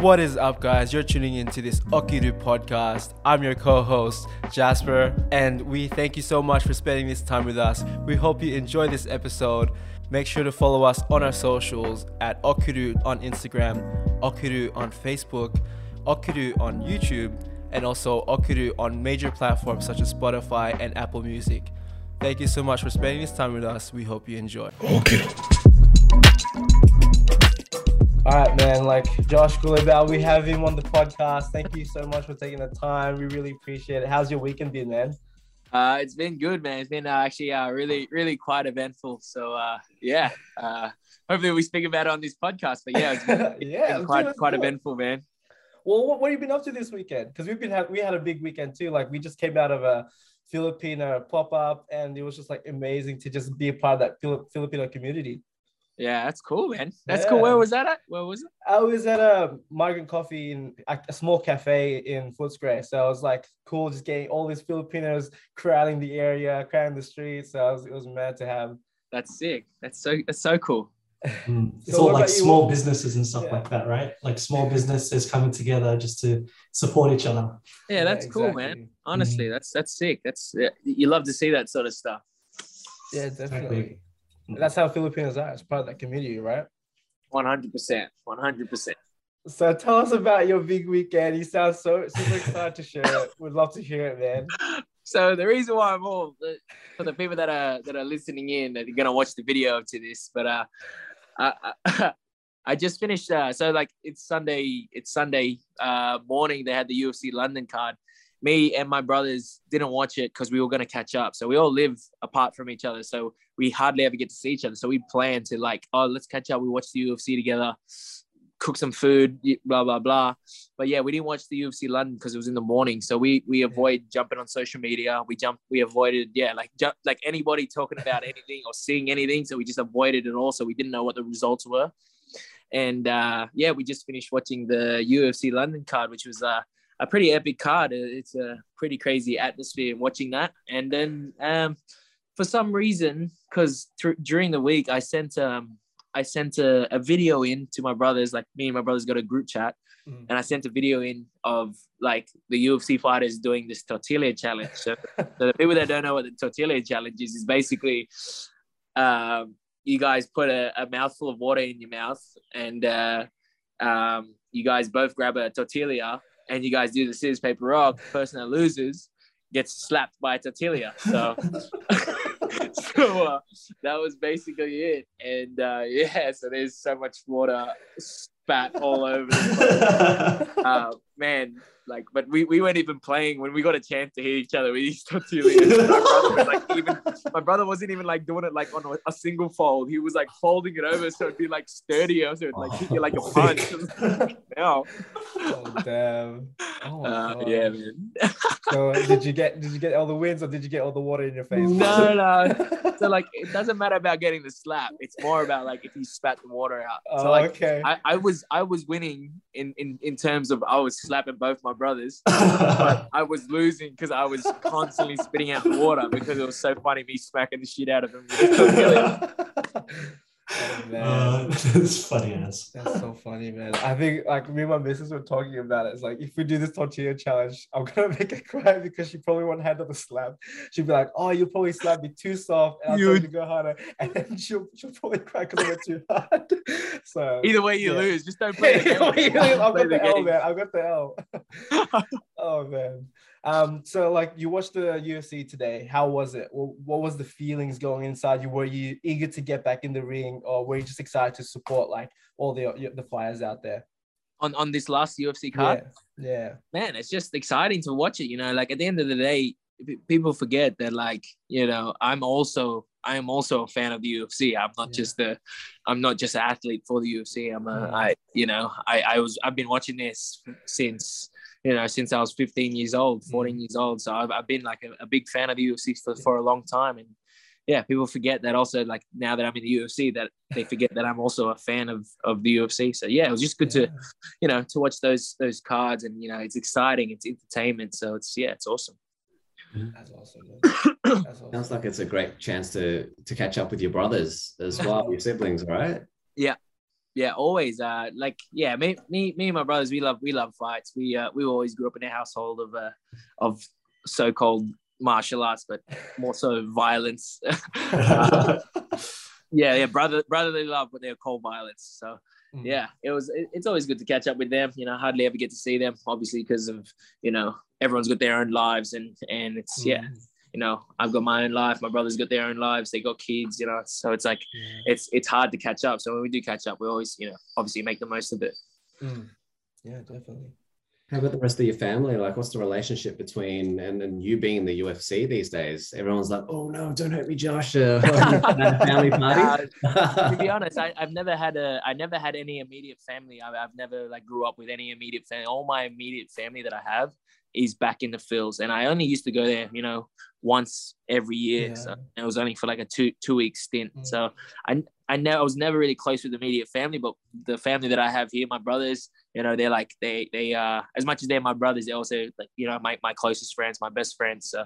What is up, guys? You're tuning into this Okiru podcast. I'm your co host, Jasper, and we thank you so much for spending this time with us. We hope you enjoy this episode. Make sure to follow us on our socials at Okiru on Instagram, Okiru on Facebook, Okiru on YouTube, and also Okiru on major platforms such as Spotify and Apple Music. Thank you so much for spending this time with us. We hope you enjoy. All right, man. Like Josh Culibao, we have him on the podcast. Thank you so much for taking the time. We really appreciate it. How's your weekend been, man? Uh, it's been good, man. It's been uh, actually uh, really, really quite eventful. So uh, yeah, uh, hopefully we speak about it on this podcast. But yeah, it's been, yeah, been quite quite it. eventful, man. Well, what, what have you been up to this weekend? Because we've been had we had a big weekend too. Like we just came out of a Filipino pop up, and it was just like amazing to just be a part of that Fili- Filipino community. Yeah, that's cool, man. That's cool. Where was that at? Where was it? I was at a migrant coffee in a, a small cafe in Footscray. So I was like, cool, just getting all these Filipinos crowding the area, crowding the streets. So I was, it was mad to have. That's sick. That's so that's so cool. Mm. It's So all like about you? small businesses and stuff Yeah. like that, right? Like small businesses coming together just to support each other. Yeah, that's cool, man. exactly. Honestly, that's that's sick. That's yeah, you love to see that sort of stuff. Yeah, definitely. Exactly. That's how Filipinos are. It's part of that community, right? One hundred percent. One hundred percent. So tell us about your big weekend. You sound so super excited to share it. We'd love to hear it, man. So the reason why I'm all for the people that are that are listening in that are gonna watch the video to this, but uh, I I, I just finished. Uh, so like it's Sunday. It's Sunday uh morning. They had the UFC London card. Me and my brothers didn't watch it because we were gonna catch up. So we all live apart from each other. So we hardly ever get to see each other. So we planned to like, oh, let's catch up. We watch the UFC together, cook some food, blah blah blah. But yeah, we didn't watch the UFC London because it was in the morning. So we we avoid jumping on social media. We jump we avoided yeah like jump like anybody talking about anything or seeing anything. So we just avoided it all. So we didn't know what the results were. And uh, yeah, we just finished watching the UFC London card, which was uh, a pretty epic card. It's a pretty crazy atmosphere watching that. And then um, for some reason, because th- during the week I sent um, I sent a, a video in to my brothers. Like me and my brothers got a group chat, Mhm. and I sent a video in of like the UFC fighters doing this tortilla challenge. So, so the people that don't know what the tortilla challenge is, is basically um, you guys put a, a mouthful of water in your mouth, and uh, um, you guys both grab a tortilla, and you guys do the scissors paper rock. The person that loses gets slapped by a tortilla. So. so uh, that was basically it. And uh, yeah, so there's so much water spat all over the place. Uh, man, like, but we, we weren't even playing when we got a chance to hit each other with these tortillas. my brother was like even my brother wasn't even like doing it like on a, a single fold. He was like folding it over so it'd be like sturdier, so it'd like hit you like a punch. now, Oh damn. Oh, uh, yeah, man. So did you get did you get all the wins or did you get all the water in your face? No, no. So like, it doesn't matter about getting the slap. It's more about like if you spat the water out. So Oh, like, okay. I, I was I was winning in, in in terms of I was slapping both my brothers, but I was losing because I was constantly spitting out water because it was so funny me smacking the shit out of him. with the tortilla. oh, man. Uh, it's funny as. That's so funny, man. I think like me and my missus were talking about it. It's like if we do this tortilla challenge, I'm gonna make her cry because she probably won't handle the slap. She'd be like, "Oh, you'll probably slap me too soft, and I'll tell you to go harder," and then she'll she'll probably cry because I went too hard. So Either way, you Yeah. lose. Just don't play the game. I've got Play the the L, man. I've got the L. oh man. Um, so like you watched the UFC today. How was it? What, what was the feelings going inside you? Were you eager to get back in the ring, or were you just excited to support like all the the fighters out there? on on this last UFC card. Yeah, yeah, man, it's just exciting to watch it. You know, like at the end of the day, people forget that, like, you know, I'm also I am also a fan of the UFC. I'm not Yeah. just a, I'm not just an athlete for the UFC. I'm a, Mhm. I, you know, I I was I've been watching this since. You know, since I was 15 years old, mm. 14 years old. So I've, I've been like a, a big fan of the UFC for, for a long time. And yeah, people forget that also, like now that I'm in the UFC, that they forget that I'm also a fan of, of the UFC. So yeah, it was just good to, you know, to watch those those cards, and you know, it's exciting, it's entertainment, so it's yeah, it's awesome. Mm-hmm. That's awesome. That's awesome. Sounds like it's a great chance to to catch up with your brothers as well, your siblings, right? Yeah, yeah, always. Uh, like yeah, me, me, me and my brothers, we love we love fights. We uh, we always grew up in a household of uh, of so-called martial arts, but more so violence. uh, yeah, yeah, brother brotherly love, but they're called violence. So Mm. yeah, it was. It, it's always good to catch up with them. You know, hardly ever get to see them, obviously, because of you know everyone's got their own lives, and and it's yeah, Mm. You know, I've got my own life. My brothers got their own lives. They got kids. You know, so it's like it's it's hard to catch up. So when we do catch up, we always you know obviously make the most of it. Mm. Yeah, definitely. How about the rest of your family? Like, what's the relationship between and, and you being in the UFC these days? Everyone's like, "Oh no, don't hurt me, Josh." Uh, family parties. to be honest, I, I've never had a I never had any immediate family. I, I've never like grew up with any immediate family. All my immediate family that I have is back in the fields, and I only used to go there, you know, once every year. Yeah. So it was only for like a two two week stint. Mm. So I I know I was never really close with immediate family, but the family that I have here, my brothers, you know, they're like they they uh as much as they're my brothers, they're also like you know my my closest friends, my best friends. So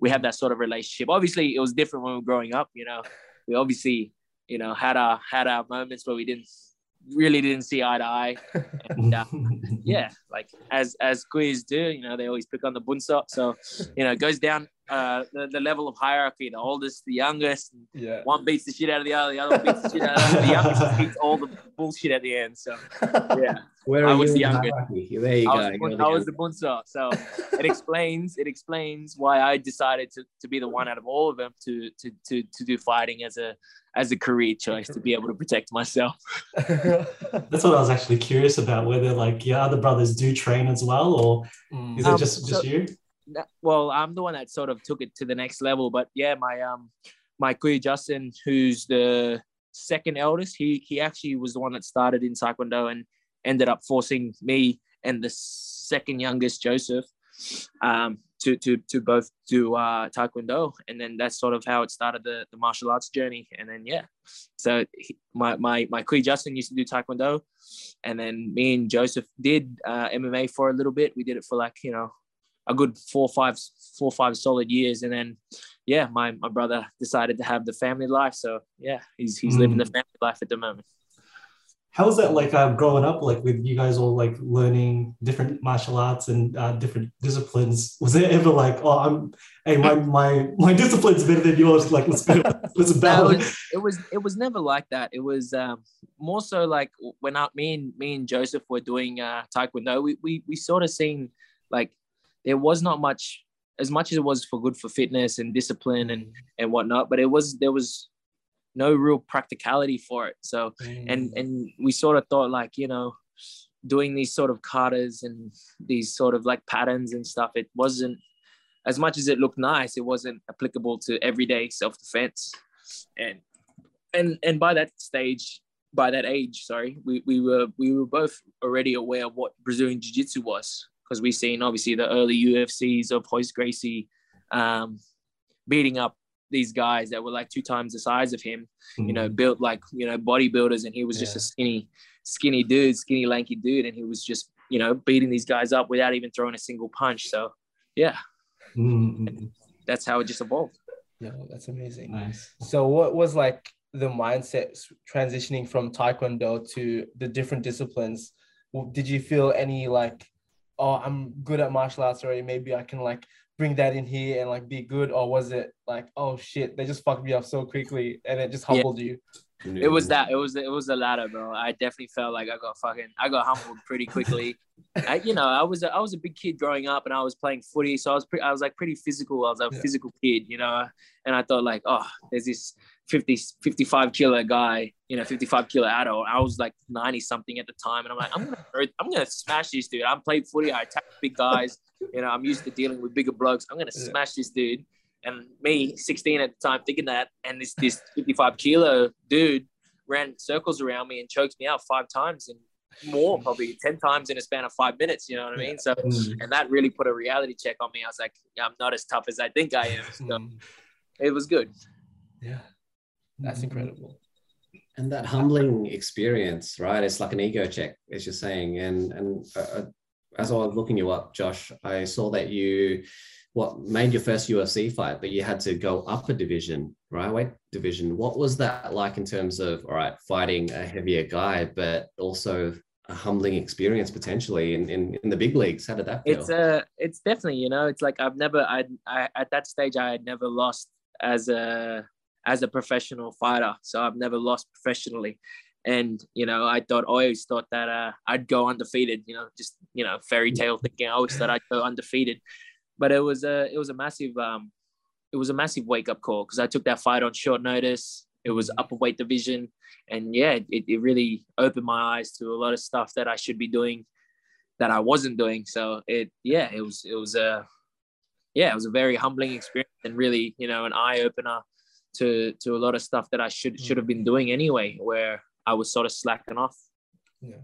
we have that sort of relationship. Obviously, it was different when we were growing up. You know, we obviously you know had our had our moments where we didn't really didn't see eye to eye. And uh, yeah, like as as kuyas do, you know, they always pick on the bunso. So you know, it goes down uh the, the level of hierarchy, the oldest, the youngest. Yeah. One beats the shit out of the other, the other beats the shit out of the other. The youngest beats all the bullshit at the end. So yeah. Where I was you the in the youngest. hierarchy? There you I go. was, the, bun- the I was the youngest. bunso. So it explains it explains why I decided to, to be the one out of all of them to, to to to do fighting as a as a career choice to be able to protect myself. That's what I was actually curious about. Whether like your other brothers do train as well, or Mm. is it Um, just so- just you? Well, I'm the one that sort of took it to the next level. But yeah, my um my kuya Justin, who's the second eldest, he he actually was the one that started in Taekwondo and ended up forcing me and the second youngest Joseph um to to to both do uh Taekwondo. And then that's sort of how it started the, the martial arts journey. And then yeah. So he, my my my kuya Justin used to do Taekwondo. And then me and Joseph did uh, MMA for a little bit. We did it for like, you know, a good four, five, four, five solid years. And then, yeah, my, my brother decided to have the family life. So yeah, he's, he's living the family life at the moment. How was that like uh, growing up, like with you guys all like learning different martial arts and uh, different disciplines? Was there ever like, oh, I'm, hey, my my my discipline's better than yours. Like, let's go, let's No, battle. it, was, it was it was never like that. It was um, more so like when I, me and me and Joseph were doing uh, taekwondo, we, we we sort of seen like there was not much as much as it was for good for fitness and discipline and and whatnot, but it was there was no real practicality for it. So and and we sort of thought like you know doing these sort of katas and these sort of like patterns and stuff it wasn't as much as it looked nice it wasn't applicable to everyday self-defense. And and and by that stage by that age sorry we, we were we were both already aware of what brazilian jiu-jitsu was because we seen obviously the early ufcs of Royce Gracie um, beating up these guys that were like two times the size of him you know, built like, you know, bodybuilders and he was just a skinny, skinny dude, skinny, lanky dude. And he was just, you know, beating these guys up without even throwing a single punch. So yeah, Mm, that's how it just evolved. Yeah, that's amazing. nice. So, what was like the mindset transitioning from Taekwondo to the different disciplines? Did you feel any like, oh, I'm good at martial arts already. Maybe I can like bring that in here and like be good, or was it like, oh shit, they just fucked me up so quickly and it just Yeah. humbled you? It was that. It was it was the latter, bro. I definitely felt like I got fucking I got humbled pretty quickly. I, you know, I was a, I was a big kid growing up, and I was playing footy, so I was pre- I was like pretty physical. I was a Yeah. physical kid, you know, and I thought like, oh, there's this 50, 55 kilo guy, you know, 55 kilo adult. I was like 90 something at the time, and I'm like, I'm gonna I'm gonna smash this dude. I'm played footy, I attack big guys, you know, I'm used to dealing with bigger blokes. I'm gonna smash this dude. And me, 16 at the time, thinking that, and this this 55 kilo dude ran circles around me and choked me out five times and more, probably 10 times in a span of five minutes. You know what I mean? So, Mm. and that really put a reality check on me. I was like, I'm not as tough as I think I am. So Mm, it was good. yeah, that's incredible. and that humbling experience, right? It's like an ego check, as you're saying. And and uh, uh, as I was looking you up, Josh, I saw that you what made your first UFC fight, but you had to go up a division, right? Weight division. What was that like in terms of all right, fighting a heavier guy, but also a humbling experience potentially in, in, in the big leagues? How did that feel? It's uh it's definitely, you know, it's like I've never I I at that stage I had never lost as a as a professional fighter. So I've never lost professionally. And you know, I thought I always thought that uh, I'd go undefeated. You know, just you know, fairy tale thinking. I always thought I'd go undefeated, but it was a it was a massive um, it was a massive wake up call because I took that fight on short notice. It was upper weight division, and yeah, it, it really opened my eyes to a lot of stuff that I should be doing that I wasn't doing. So it yeah, it was it was a yeah, it was a very humbling experience and really you know an eye opener to to a lot of stuff that I should should have been doing anyway. Where I was sort of slacking off. Yeah.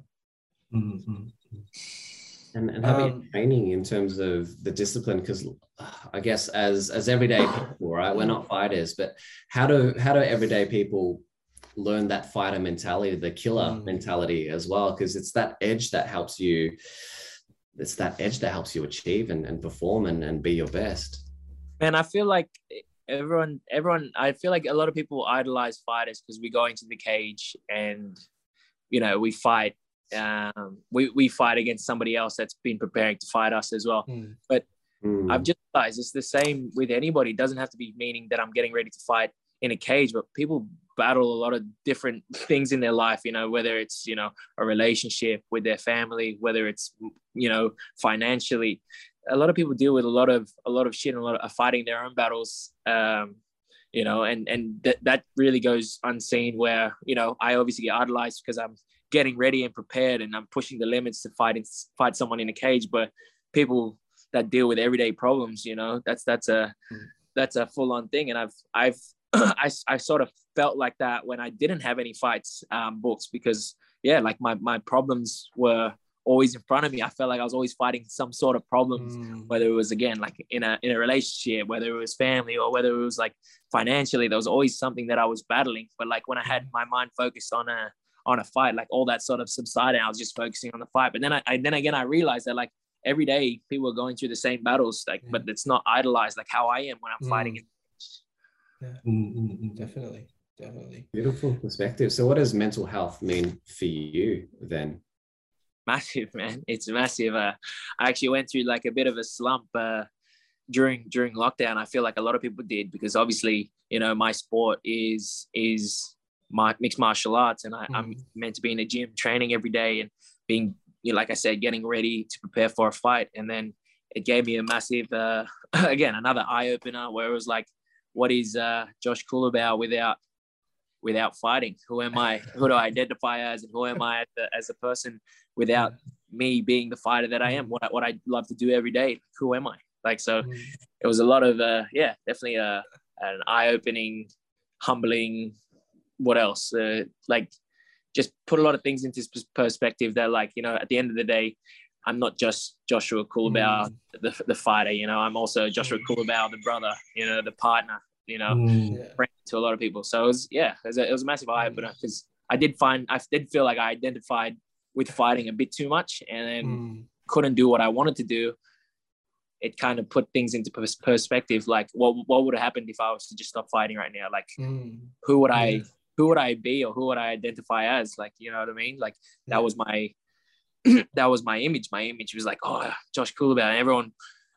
Mm-hmm. And, and how about Um, training in terms of the discipline? Because I guess as as everyday people, right? We're not fighters, but how do how do everyday people learn that fighter mentality, the killer Mm. mentality as well? Because it's that edge that helps you. It's that edge that helps you achieve and, and perform and, and be your best. And I feel like everyone, everyone, I feel like a lot of people idolize fighters because we go into the cage and, you know, we fight. Um, we, we fight against somebody else that's been preparing to fight us as well. Mm. Mm. I've just realized it's the same with anybody. It doesn't have to be meaning that I'm getting ready to fight in a cage, but people battle a lot of different things in their life, you know, whether it's, you know, a relationship with their family, whether it's, you know, financially. A lot of people deal with a lot of a lot of shit and a lot of are fighting their own battles. Um, you know, and and that that really goes unseen where, you know, I obviously get idolized because I'm getting ready and prepared and I'm pushing the limits to fight and fight someone in a cage, but people that deal with everyday problems you know that's that's a Mm. that's a full-on thing and i've i've I, I sort of felt like that when i didn't have any fights um books because yeah like my my problems were always in front of me i felt like i was always fighting some sort of problems Mm. whether it was again like in a in a relationship whether it was family or whether it was like financially there was always something that i was battling but like when i had my mind focused on a on a fight like all that sort of subsided i was just focusing on the fight but then i, I then again i realized that like every day people are going through the same battles like Yeah. but it's not idolized like how i am when i'm fighting Mm. it Mm-hmm. Definitely. Definitely. Beautiful perspective. So, what does mental health mean for you then? Massive man. It's massive. Uh, i actually went through like a bit of a slump uh, during during lockdown. I feel like a lot of people did because obviously you know my sport is is my mixed martial arts and I, i'm Mm. meant to be in the gym training every day and being you know, like i said getting ready to prepare for a fight. And then it gave me a massive uh, again another eye-opener where it was like what is uh, josh Culibao without without fighting who am i who do i identify as and who am i as a, as a person without me being the fighter that I am, what what I love to do every day. Who am I? Like so, Mm. it was a lot of uh, yeah, definitely a an eye opening, humbling. What else? Uh, like just put a lot of things into pers- perspective. That like you know, at the end of the day, I'm not just Joshua Culibao, the the fighter. You know, I'm also Joshua Culibao, the brother. You know, the partner. You know, Mm. To a lot of people. So it was yeah, it was a, it was a massive eye opener because I did find I did feel like I identified with fighting a bit too much and then Mm. couldn't do what I wanted to do. It kind of put things into pers- perspective. Like what what would have happened if I was to just stop fighting right now? Like Mm. who would I Yeah. who would I be or who would I identify as? Like you know what I mean? Like Yeah. that was my that was my image. My image was like, oh, Josh Culibao. And everyone,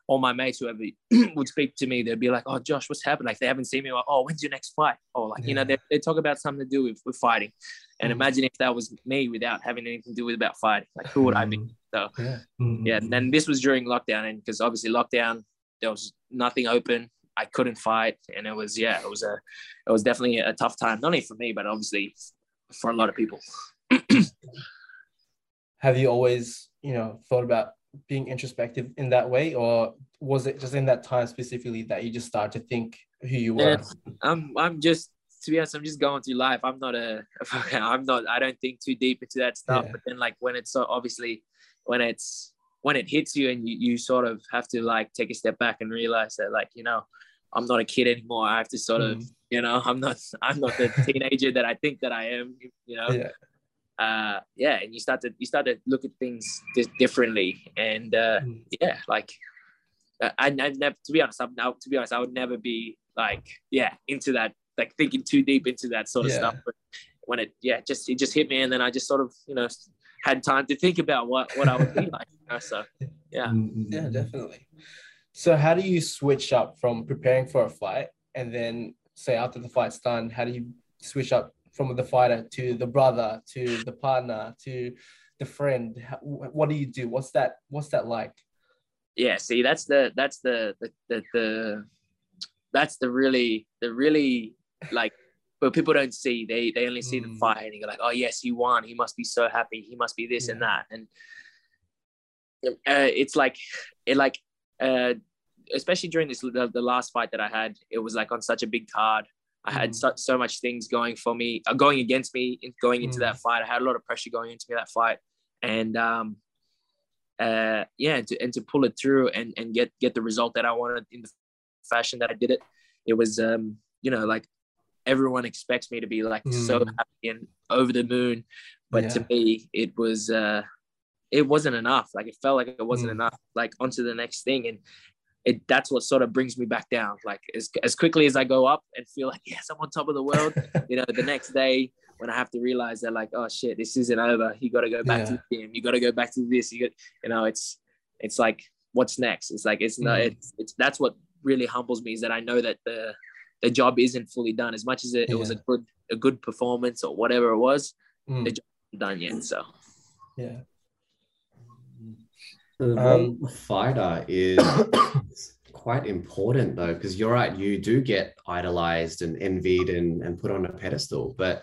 all my mates, whoever would speak to me, they'd be like, oh, Josh, what's happened? Like they haven't seen me. Like, oh, when's your next fight? Or like, you know, they, they talk about something to do with, with fighting. And Mm. imagine if that was me without having anything to do with about fighting. Like who would I be? So Yeah. Mm. yeah, and then this was during lockdown, and because obviously lockdown, there was nothing open. I couldn't fight, and it was yeah, it was a, it was definitely a tough time, not only for me, but obviously for a lot of people. Have you always, you know, thought about being introspective in that way, or was it just in that time specifically that you just started to think who you were? Yeah. I'm I'm just to be honest, I'm just going through life. I'm not a I'm not I don't think too deep into that stuff. Yeah. But then like when it's so obviously when it's when it hits you and you, you sort of have to like take a step back and realize that like, you know, I'm not a kid anymore. I have to sort of, Mm. you know, I'm not I'm not the teenager that I think that I am, you know. Yeah. Uh yeah, and you start to you start to look at things di- differently and uh Mm. yeah, like I, I never, to be honest, I'm now, to be honest, I would never be like, yeah, into that, like thinking too deep into that sort of Yeah. stuff. But when it, yeah, just it just hit me, and then I just sort of, you know, had time to think about what what I would be like. You know? So Yeah. Mm, Yeah, definitely. So how do you switch up from preparing for a flight and then say after the flight's done, how do you switch up from the fighter to the brother to the partner to the friend? What do you do? What's that? What's that like? yeah see that's the that's the the the, the that's the really the really like but people don't see they they only see the Mm. fight and you're like oh yes he won he must be so happy he must be this and that and uh, it's like it like uh especially during this the, the last fight that i had it was like on such a big card i had Mm. so, so much things going for me uh, going against me in going into Mm. that fight i had a lot of pressure going into me that fight and um uh yeah and to, and to pull it through and and get get the result that i wanted in the fashion that i did it it was um you know like everyone expects me to be like so Mm. happy and over the moon but Yeah. to me it was uh it wasn't enough like it felt like it wasn't Mm. enough like onto the next thing and it that's what sort of brings me back down. Like as, as quickly as i go up and feel like yes i'm on top of the world you know the next day when i have to realize that like oh shit this isn't over. You got to go back to the gym. You got to go back to this. You got you know it's it's like what's next? It's like it's not Mm. it's, it's that's what really humbles me is that i know that the the job isn't fully done. As much as it, it was a good a good performance or whatever it was Mm, It- done yet so. Yeah. The Um, fighter is quite important though, because you're right, you do get idolized and envied and, and put on a pedestal. But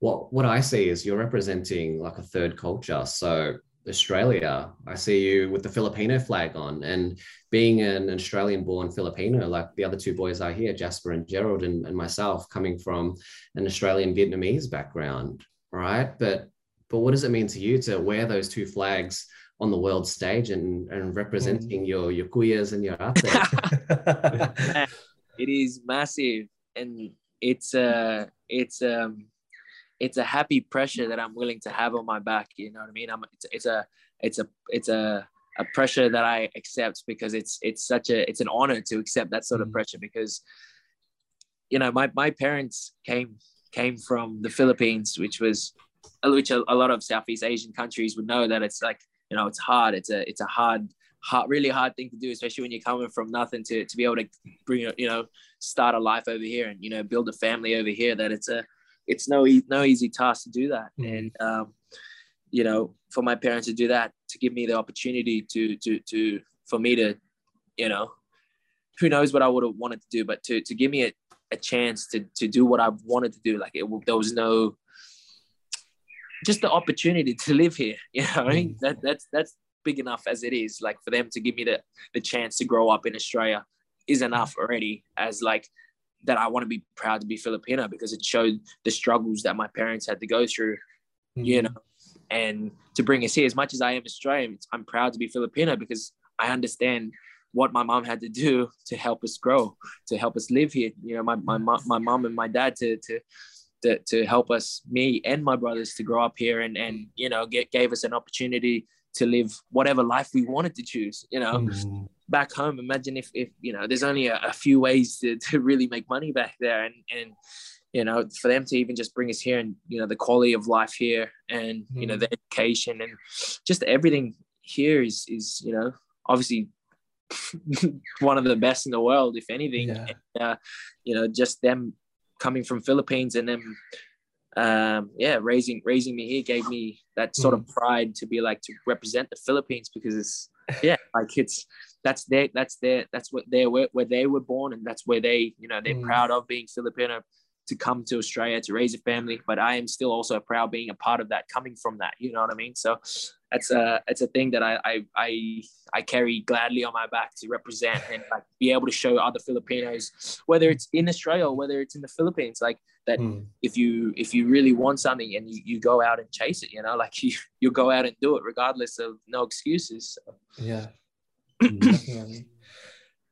what what I see is you're representing like a third culture. So Australia, I see you with the Filipino flag on, and being an Australian-born Filipino, like the other two boys are here, Jasper and Gerald, and, and myself, coming from an Australian Vietnamese background, right? But but what does it mean to you to wear those two flags on the world stage and, and representing your your kuyas and your ate? it is massive and it's a it's um it's a happy pressure that i'm willing to have on my back you know what i mean i'm it's, it's a it's a it's a a pressure that i accept because it's it's such a it's an honor to accept that sort of Mm. pressure because you know my my parents came came from the philippines which was which a, a lot of southeast asian countries would know that it's like you know it's hard it's a it's a hard hard really hard thing to do especially when you're coming from nothing to to be able to bring you know start a life over here and you know build a family over here that it's a it's no no easy task to do that Mm. and um you know for my parents to do that to give me the opportunity to to to for me to you know who knows what I would have wanted to do but to to give me a, a chance to to do what I wanted to do like it there was no just the opportunity to live here you know mean that that's that's big enough as it is like for them to give me the the chance to grow up in Australia is enough already as like that I want to be proud to be Filipino because it showed the struggles that my parents had to go through you mm-hmm. know, and to bring us here. As much as I am Australian, I'm proud to be Filipino because I understand what my mom had to do to help us grow, to help us live here. You know, my my my mom and my dad to to to, to help us, me and my brothers, to grow up here and and you know get gave us an opportunity to live whatever life we wanted to choose. You know, Mm. back home, imagine if if you know there's only a, a few ways to, to really make money back there, and and you know for them to even just bring us here and you know the quality of life here and you know Mm. the education and just everything here is is you know obviously one of the best in the world if anything Yeah. And, uh, you know just them coming from philippines and then um yeah raising raising me here gave me that sort of pride to be like to represent the philippines because it's yeah like it's that's their that's their that's what they were where they were born and that's where they you know they're Mm. proud of being filipino to come to australia to raise a family but i am still also proud being a part of that coming from that you know what i mean so that's a it's a thing that i i i, I carry gladly on my back to represent and like be able to show other filipinos whether it's in australia or whether it's in the philippines like that Mm. if you if you really want something and you, you go out and chase it you know like you you go out and do it regardless of no excuses so. Yeah, definitely.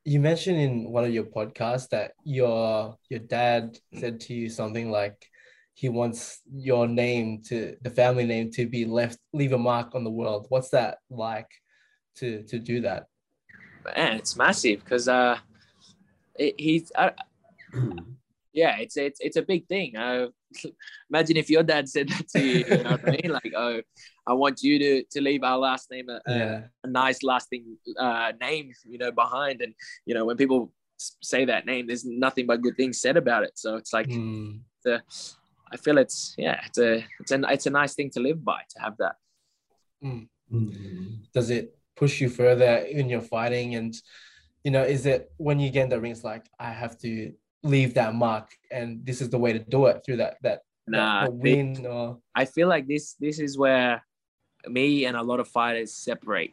You mentioned in one of your podcasts that your your dad said to you something like he wants your name to the family name to be left leave a mark on the world. What's that like to to do that? man, it's massive because uh, it, he's I, yeah, it's it's it's a big thing. Uh, imagine if your dad said that to you. You know what I mean? Like, oh, I want you to to leave our last name a, Yeah. a, a nice lasting uh, name, you know, behind. And you know, when people say that name, there's nothing but good things said about it. So it's like Mm. the, I feel it's yeah, it's a it's a it's a nice thing to live by to have that. Mm. Does it push you further in your fighting? And you know, is it when you get in the rings like I have to leave that mark, and this is the way to do it through that that, that- Nah, the win or I feel like this this is where me and a lot of fighters separate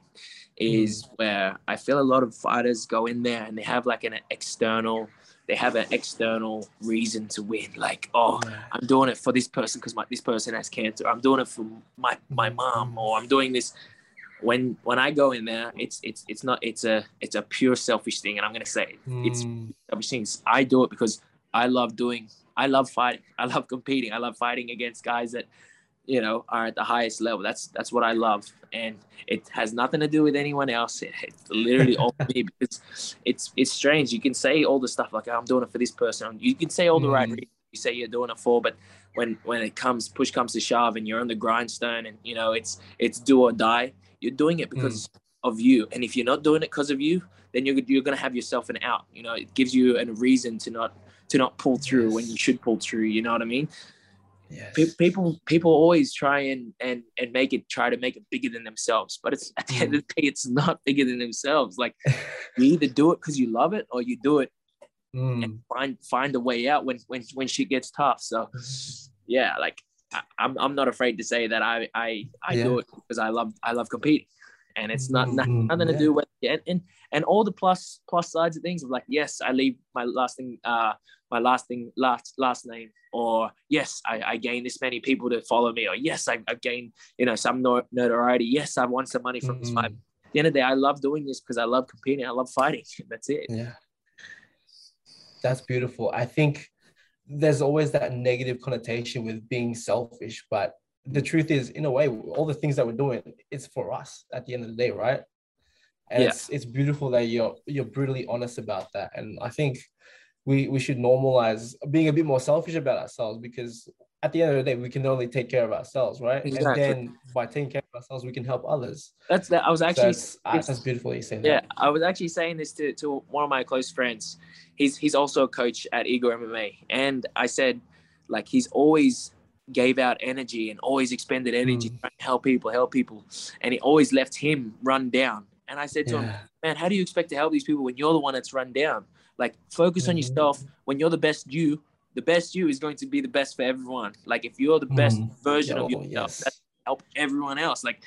is hmm. where I feel a lot of fighters go in there and they have like an external they have an external reason to win like oh I'm doing it for this person because this person has cancer. I'm doing it for my my mom or I'm doing this when when I go in there it's it's it's not it's a it's a pure selfish thing and I'm gonna say it. it's Mm. selfish things. I do it because I love doing. I love fighting. I love competing. I love fighting against guys that, you know, are at the highest level. That's that's what I love, and it has nothing to do with anyone else. It, it's literally all me because it's it's strange. You can say all the stuff like I'm doing it for this person. You can say all the right Mm. reasons you say you're doing it for, but when when it comes push comes to shove and you're on the grindstone and you know it's it's do or die. You're doing it because mm. of you, and if you're not doing it because of you, then you're you're gonna have yourself an out. You know, it gives you a reason to not to not pull through when you should pull through. You know what I mean? Yes. Pe- People people always try and and and make it try to make it bigger than themselves, but it's at the end of mm. the day, it's not bigger than themselves. Like you either do it because you love it, or you do it Mm. and find find a way out when when when shit gets tough. So mm. yeah, like I'm I'm not afraid to say that I I I do it because I love I love competing, and it's not Mhm. nothing, nothing to do with and, and and all the plus plus sides of things. Of like yes, I leave my last thing uh my last thing last last name, or yes, I I gain this many people to follow me, or yes, I I gain you know some no- notoriety. Yes, I won some money from this fight. Mm. At the end of the day, I love doing this because I love competing. I love fighting. That's it. Yeah. That's beautiful. I think there's always that negative connotation with being selfish, but the truth is, in a way, all the things that we're doing, it's for us at the end of the day, right? And Yeah. it's it's beautiful that you're you're brutally honest about that. And I think we we should normalize being a bit more selfish about ourselves because at the end of the day, we can only take care of ourselves, right? Exactly. And then by taking care of ourselves, we can help others. That's that. I was So actually that's, uh, that's beautiful that you say that. Yeah, I was actually saying this to, to one of my close friends. He's he's also a coach at Ego MMA, and I said, like he's always gave out energy and always expended energy Mm. trying to help people, help people, and he always left him run down. And I said to him, man, how do you expect to help these people when you're the one that's run down? Like focus on Mhm. yourself. When you're the best you, the best you is going to be the best for everyone. Like if you're the best Mm. version of Oh, yourself, yes. that help everyone else. Like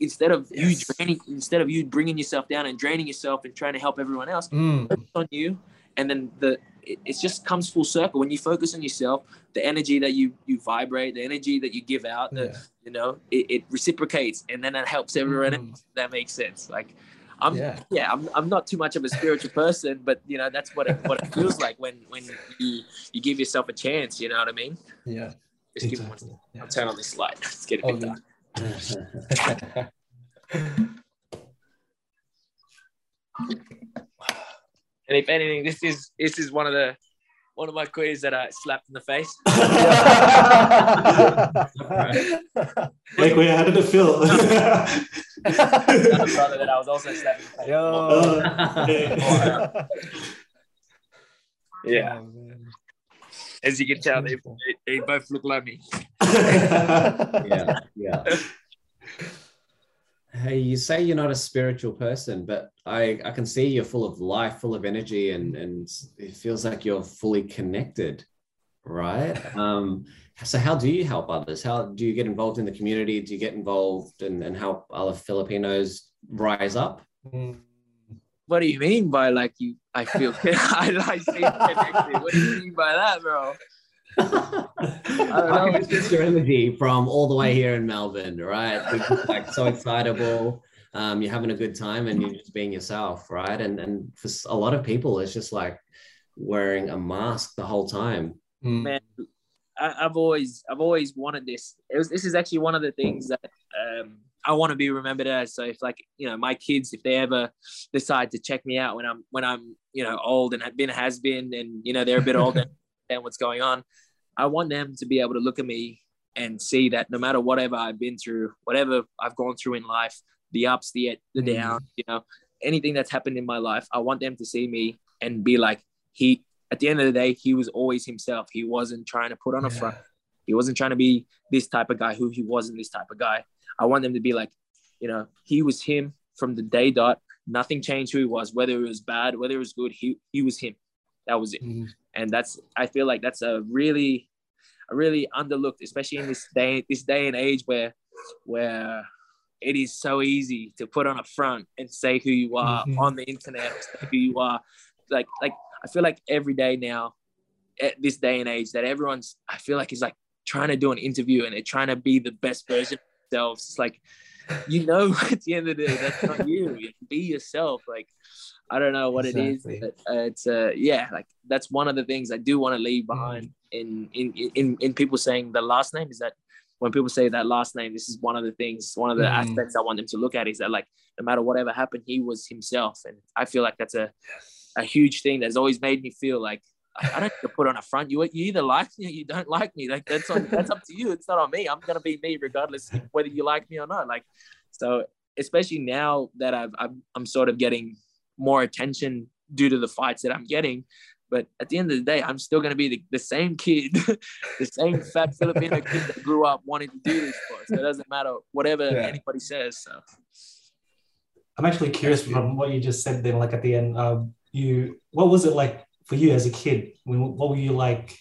instead of Yes. you draining, instead of you bringing yourself down and draining yourself and trying to help everyone else, Mm. focus on you, and then the it, it just comes full circle when you focus on yourself. The energy that you you vibrate, the energy that you give out, the, Yeah. you know, it, it reciprocates, and then that helps everyone Mm. else. That makes sense. Like. I'm Yeah. yeah, I'm, I'm not too much of a spiritual person, but you know that's what it what it feels like when when you you give yourself a chance. You know what I mean? Yeah. Just give me one. Exactly. I'll turn on this light. Let's get a Oh, bit good. dark. And if anything, this is this is one of the one of my kuyas that I slapped in the face. Like, wait, how did it feel? Another brother that I was also slapping. in the face. Yo. Uh, Yeah, Oh, as you can tell, they, they, they both look like me. yeah, yeah. Hey, you say you're not a spiritual person, but I, I can see you're full of life, full of energy, and and it feels like you're fully connected, right? Um, so how do you help others? How do you get involved in the community? Do you get involved and, and help other Filipinos rise up? Mm. What do you mean by like you? I feel I like seem connected. What do you mean by that, bro? I don't know. can your energy from all the way here in Melbourne, right? Like so excitable. Um, you're having a good time and you're just being yourself, right? And and for a lot of people, it's just like wearing a mask the whole time. Mm. man I, i've always i've always wanted this it was this is actually one of the things that um I want to be remembered as. So if like you know my kids, if they ever decide to check me out when I'm when I'm you know old and have been has been, and you know they're a bit older and what's going on, I want them to be able to look at me and see that no matter whatever I've been through, whatever I've gone through in life, the ups, the the mm. down, you know, anything that's happened in my life, I want them to see me and be like, he. At the end of the day, he was always himself. He wasn't trying to put on a front. He wasn't trying to be this type of guy who he wasn't this type of guy. I want them to be like, you know, he was him from the day dot. Nothing changed who he was, whether it was bad, whether it was good. He he was him. That was it. Mm-hmm. And that's I feel like that's a really, a really underlooked, especially in this day this day and age where where it is so easy to put on a front and say who you are mm-hmm. on the internet, who you are. Like like I feel like every day now, at this day and age, that everyone's I feel like is like trying to do an interview and they're trying to be the best version of themselves. It's like, you know, at the end of the day, that's not you. you be yourself. Like, I don't know what exactly. it is, but uh, it's uh, yeah, like that's one of the things I do want to leave mm. behind in, in in in people saying the last name is that when people say that last name, this is one of the things, one of the mm. aspects I want them to look at is that like no matter whatever happened, he was himself, and I feel like that's a a huge thing that's always made me feel like I don't have to put on a front. You you either like me or you don't like me. Like that's on that's up to you. It's not on me. I'm gonna be me regardless whether you like me or not. Like so, especially now that I've, I'm I'm sort of getting more attention due to the fights that I'm getting. But at the end of the day, I'm still gonna be the, the same kid, the same fat Filipino kid that grew up wanting to do this for. So it doesn't matter whatever yeah. anybody says. So I'm actually curious from what you just said. Then, like at the end, um, you what was it like for you as a kid? When, what were you like?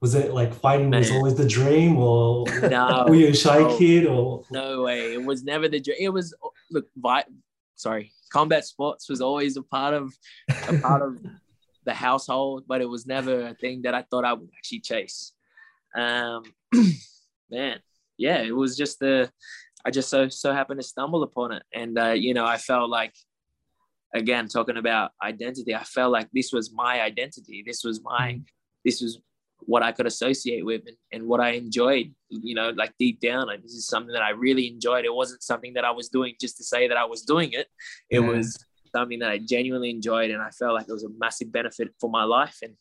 Was it like fighting Man. was always the dream, or no, were you a shy no, kid? Or no way, it was never the dream. It was look, vi- sorry, combat sports was always a part of a part of the household, but it was never a thing that I thought I would actually chase. Um, man, yeah, it was just the I just so so happened to stumble upon it, and uh, you know, I felt like again talking about identity i felt like this was my identity this was my mm. this was what i could associate with and, and what i enjoyed you know like deep down like, this is something that i really enjoyed it wasn't something that i was doing just to say that i was doing it it yeah. was something that i genuinely enjoyed and i felt like it was a massive benefit for my life and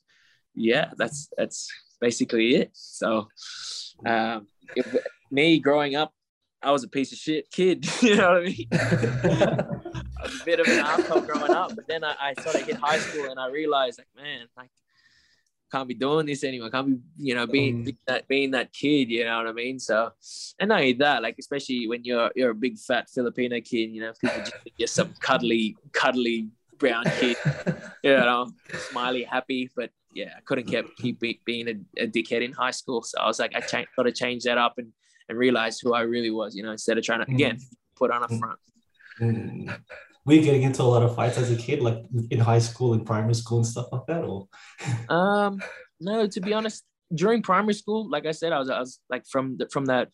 yeah that's that's basically it so um, it, me growing up I was a piece of shit kid. You know what I mean? I was a bit of an asshole growing up, but then I, I sort of hit high school and I realized, like, man, like, can't be doing this anymore. Can't be, you know, being, being that being that kid. You know what I mean? So, and not only that, like, especially when you're you're a big fat Filipino kid, you know, people just you're some cuddly, cuddly brown kid. you know, smiley, happy, but yeah, I couldn't keep keep being a, a dickhead in high school. So I was like, I ch- got to change that up and and realize who I really was, you know, instead of trying to again mm. put on a front. Were you getting into a lot of fights as a kid, like in high school and primary school and stuff like that, or? Um, no. To be honest, during primary school, like I said, I was, I was like from the, from that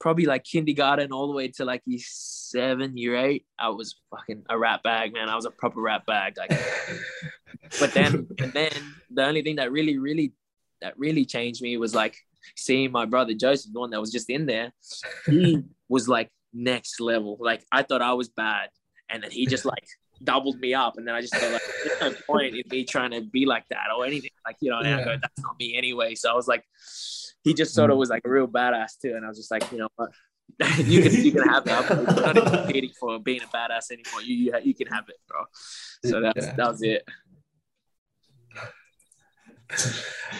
probably like kindergarten all the way to like year seven, year eight, I was fucking a rat bag, man. I was a proper rat bag. Like, but then, and then the only thing that really, really, that really changed me was like seeing my brother Joseph, the one that was just in there, he was like next level. Like I thought I was bad, and then he just like doubled me up, and then I just felt like there's no point in me trying to be like that or anything. Like you know, yeah. go, that's not me anyway. So I was like, he just sort of mm. was like a real badass too, and I was just like, you know what. you can you can have it. I'm not competing for being a badass anymore. You you, you can have it, bro. So that's yeah. that was it.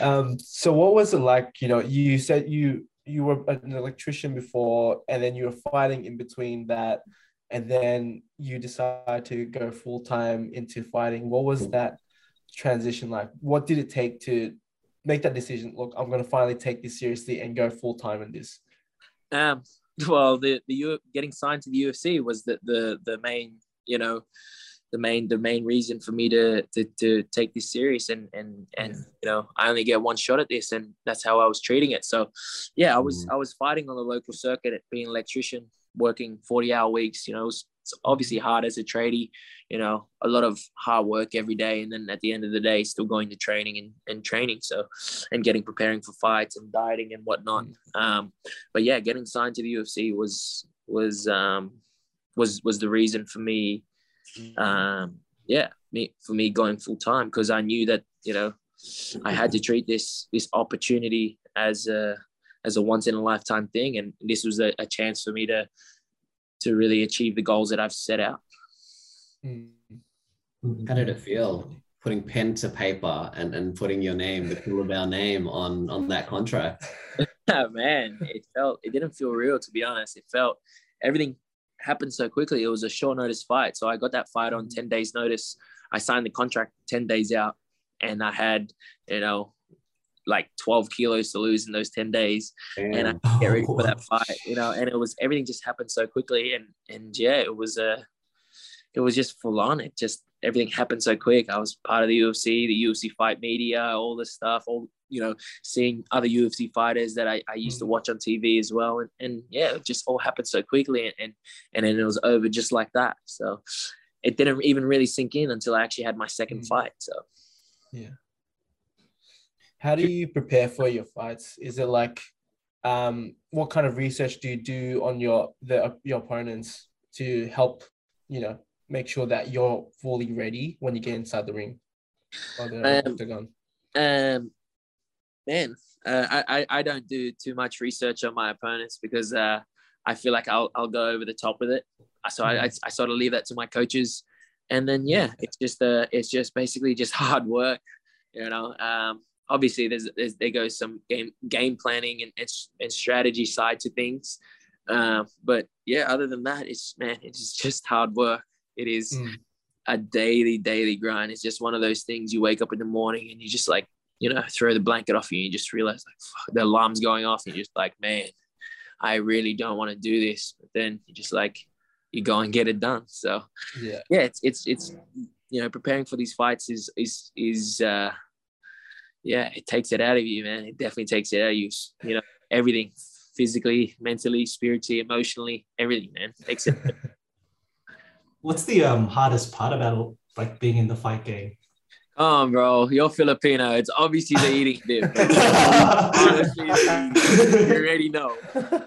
um, so what was it like? You know, you said you you were an electrician before, and then you were fighting in between that, and then you decide to go full time into fighting. What was that transition like? What did it take to make that decision? Look, I'm going to finally take this seriously and go full time in this. Um. Well, the the U- getting signed to the UFC was the the the main you know the main the main reason for me to to, to take this serious and and and yeah. you know I only get one shot at this and that's how I was treating it so yeah I was mm. I was fighting on the local circuit at being an electrician working 40 hour weeks you know it was, it's obviously hard as a tradie you know a lot of hard work every day and then at the end of the day still going to training and, and training so and getting preparing for fights and dieting and whatnot mm. um but yeah getting signed to the UFC was was um was was the reason for me um yeah me for me going full time because I knew that you know I had to treat this this opportunity as a as a once in a lifetime thing and this was a, a chance for me to to really achieve the goals that I've set out. Mm. How did it feel putting pen to paper and, and putting your name, the Culibao name on on that contract? oh, Man, it felt it didn't feel real to be honest. It felt everything happened so quickly. It was a short notice fight. So I got that fight on mm. 10 days notice. I signed the contract 10 days out and I had, you know, like 12 kilos to lose in those 10 days. And I Oh, get ready for that fight, you know, and it was everything just happened so quickly. And and yeah, it was a it was just full on. It just everything happened so quick. I was part of the UFC, the UFC fight media, all this stuff, all you know, seeing other UFC fighters that I, I used to watch on TV as well. And, and yeah, it just all happened so quickly and, and and then it was over just like that. So it didn't even really sink in until I actually had my second Mm. fight. So How do you prepare for your fights? Is it like, um, what kind of research do you do on your the your opponents to help, you know, make sure that you're fully ready when you get inside the ring or the Um, octagon? Um, man, uh, I, I I don't do too much research on my opponents because uh, I feel like I'll I'll go over the top with it. So I, I I sort of leave that to my coaches, and then yeah, it's just uh it's just basically just hard work, you know. Um, obviously there's, there's there goes some game game planning and and, and strategy side to things, um, but yeah, other than that, it's man, it's just hard work. It is Mm. a daily daily grind. It's just one of those things you wake up in the morning and you just like you know, throw the blanket off you and you just realize like fuck, the alarm's going off and you're just like, man, I really don't want to do this. But then you just like you go and get it done. So Yeah. yeah, it's it's it's you know, preparing for these fights is is is uh yeah, it takes it out of you, man. It definitely takes it out of you. You know, everything physically, mentally, spiritually, emotionally, everything, man. Takes it What's the um hardest part about like being in the fight game? Come on, bro. You're Filipino. It's obviously the eating bit. Honestly, you already know.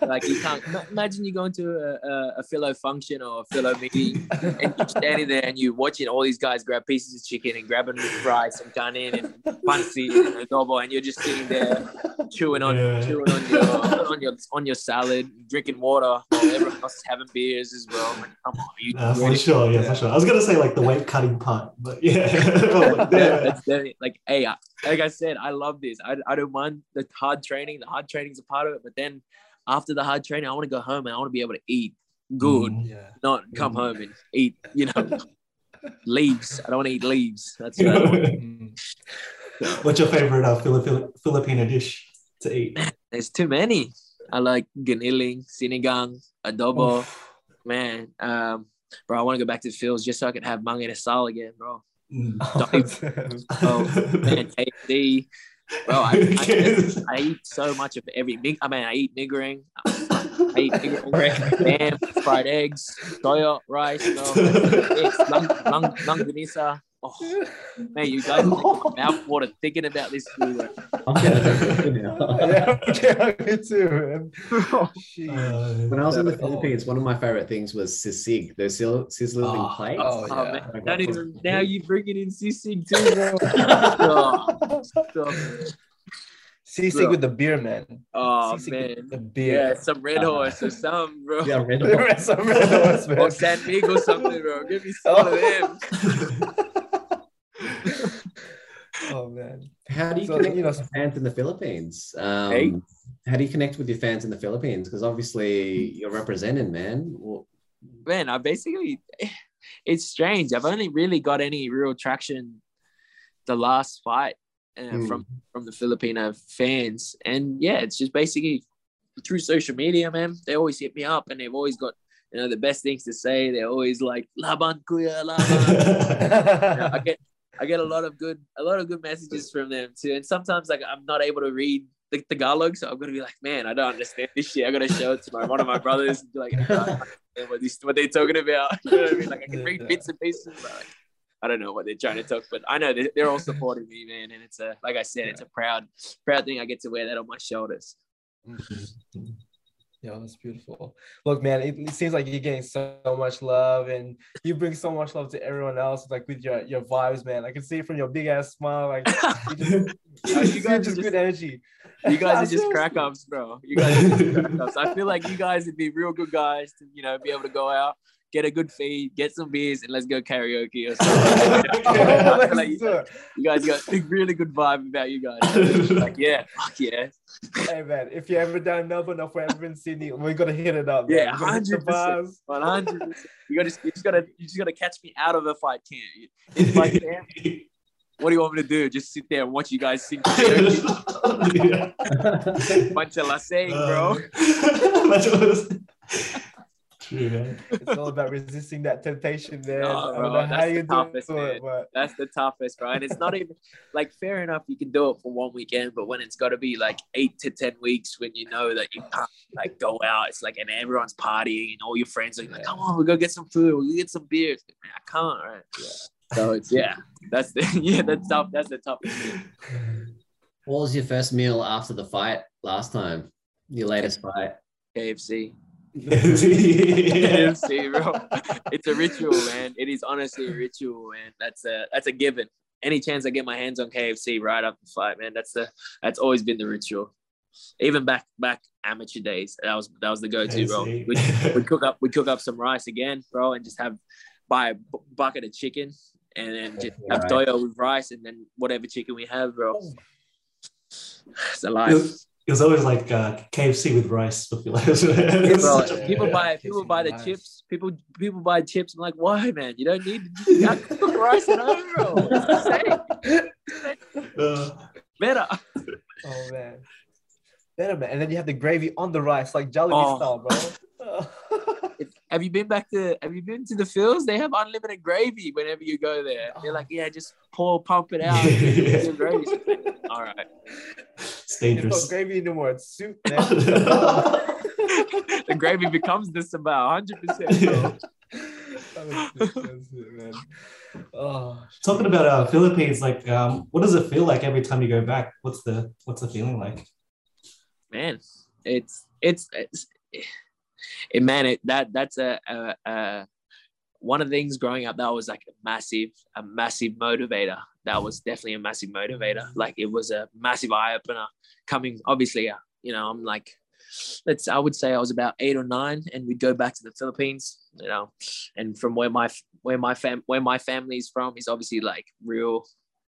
Like you can't ma- imagine you going to a, a, a Philo function or a Philo meeting and you're standing there and you're watching all these guys grab pieces of chicken and grabbing rice and gunning and fancy and adobo and you're just sitting there chewing on Yeah. chewing on your on your on your salad, drinking water while everyone else is having beers as well. Like, come on, you for sure, yeah, for sure. I was gonna say like the weight cutting part, but yeah, But, yeah, yeah. that's definitely like hey I, like i said i love this I, I don't mind the hard training the hard training's a part of it but then after the hard training i want to go home and i want to be able to eat good Mm. Yeah. not come Mm. home and eat you know leaves i don't want to eat leaves that's what I want. What's your favorite uh, Filip- Filipino dish to eat? there's too many i like giniling sinigang adobo Oof. man um bro i want to go back to the fields just so i can have mang inasal again bro Mm. Oh, man KFC. bro I, I, I eat so much of every i mean i eat niggering I eat niggering, ham, fried eggs, soya, rice, bro. It's lang, lang, langganisa. Oh, man, you guys make mouth water thinking about this food. I'm getting it now. yeah, me too, man. Jeez. Uh, When I was in the Oh. Philippines, one of my favorite things was sisig, those sil- sizzling Oh, plates. oh, Oh, yeah. man, I got don't from- even, now you're bringing in sisig too, bro. oh, stop. Sisig with the beer, man. Oh, Sisig man. with the Yeah, some red horse or some, bro. Yeah, red The hot. rest of it was, man. Or San Miguel something, bro. Give me some of them. Oh man. How do you So, connect you know- with your fans in the Philippines? Um, Hey? How do you connect with your fans in the Philippines? Because obviously you're representing, man. Well, man, I basically, it's strange. I've only really got any real traction the last fight uh, Hmm. from from the Filipino fans, and yeah, it's just basically through social media, man. They always hit me up, and they've always got you know the best things to say. They're always like "Laban kuya, laban." You know, I get I get a lot of good a lot of good messages from them too, and sometimes like I'm not able to read the Tagalog, so I'm gonna be like, man, I don't understand this shit. I gotta show it to my one of my brothers and be like, I don't what these what they're talking about. You know what I mean? Like I can read bits and pieces, but like, I don't know what they're trying to talk. But I know they're, they're all supporting me, man, and it's a like I said, it's a proud proud thing. I get to wear that on my shoulders. Mm-hmm. Yeah, that's beautiful. Look, man, it, it seems like you're getting so, much love, and you bring so much love to everyone else. Like with your your vibes, man. I can see it from your big ass smile. Like you just, You you guys just good energy. You guys are just crack ups, bro. You guys are just crack ups. I feel like you guys would be real good guys to, you know, be able to go out, get a good feed, get some beers, and let's go karaoke or something. I like you, you guys got a really good vibe about you guys. Like, yeah, fuck yeah. Hey man, if you're ever down in Melbourne or if we're ever in Sydney, we're gonna hit it up. man. Yeah, gonna 100%. One hundred percent. You gotta you just gotta you just gotta catch me out of a fight camp. In fight camp, what do you want me to do? Just sit there and watch you guys sing karaoke? bunch of lassing, bro. Uh, That's what it was. True, man. It's all about resisting that temptation, man. I bro, don't know how that's the you do toughest, it, man. but That's the toughest, bro. And it's not even like fair enough. You can do it for one weekend, but when it's got to be like eight to ten weeks, when you know that you can't like go out, it's like and everyone's partying and all your friends are like, Yeah. "Come on, we will go get some food. We will get some beers." Man, I can't, right? Yeah. So it's yeah, that's the yeah, that's tough. That's the toughest. thing. What was your first meal after the fight last time? Your latest fight? KFC. Yeah. KFC, bro. It's a ritual, man. It is honestly a ritual, man. That's a that's a given. Any chance I get my hands on KFC right after the fight, man, that's the that's always been the ritual. Even back back amateur days, that was that was the go-to, bro. We we cook up we cook up some rice again, bro, and just have buy a bu- bucket of chicken and then just have Right. toyo with rice and then whatever chicken we have, bro. Oh. It's a It life. Was, it was always like uh, KFC with rice. I like. It's Bro, people buy tasting people buy the rice. chips. People people buy chips. I'm like, why, man? You don't need you cook rice at home, bro. It's the same. Uh, Better. oh man. Better man. And then you have the gravy on the rice, like Jollibee Oh. style, bro. Have you been back to Have you been to the fields? They have unlimited gravy whenever you go there. They're like, yeah, just pour, pump it out. Yeah. Gravy. All right. It's it's not dangerous. gravy anymore. It's soup, man. the gravy becomes this about hundred percent. That's it, that's it, man. Oh, Talking about uh, Philippines, like, um, what does it feel like every time you go back? What's the what's the feeling like? man it's it's, it's it, man it that that's a, a, a one of the things growing up that was like a massive a massive motivator that was definitely a massive motivator. Like it was a massive eye-opener coming obviously uh, you know i'm like let's i would say i was about eight or nine and we'd go back to the philippines you know and from where my where my fam where my family's from is obviously like real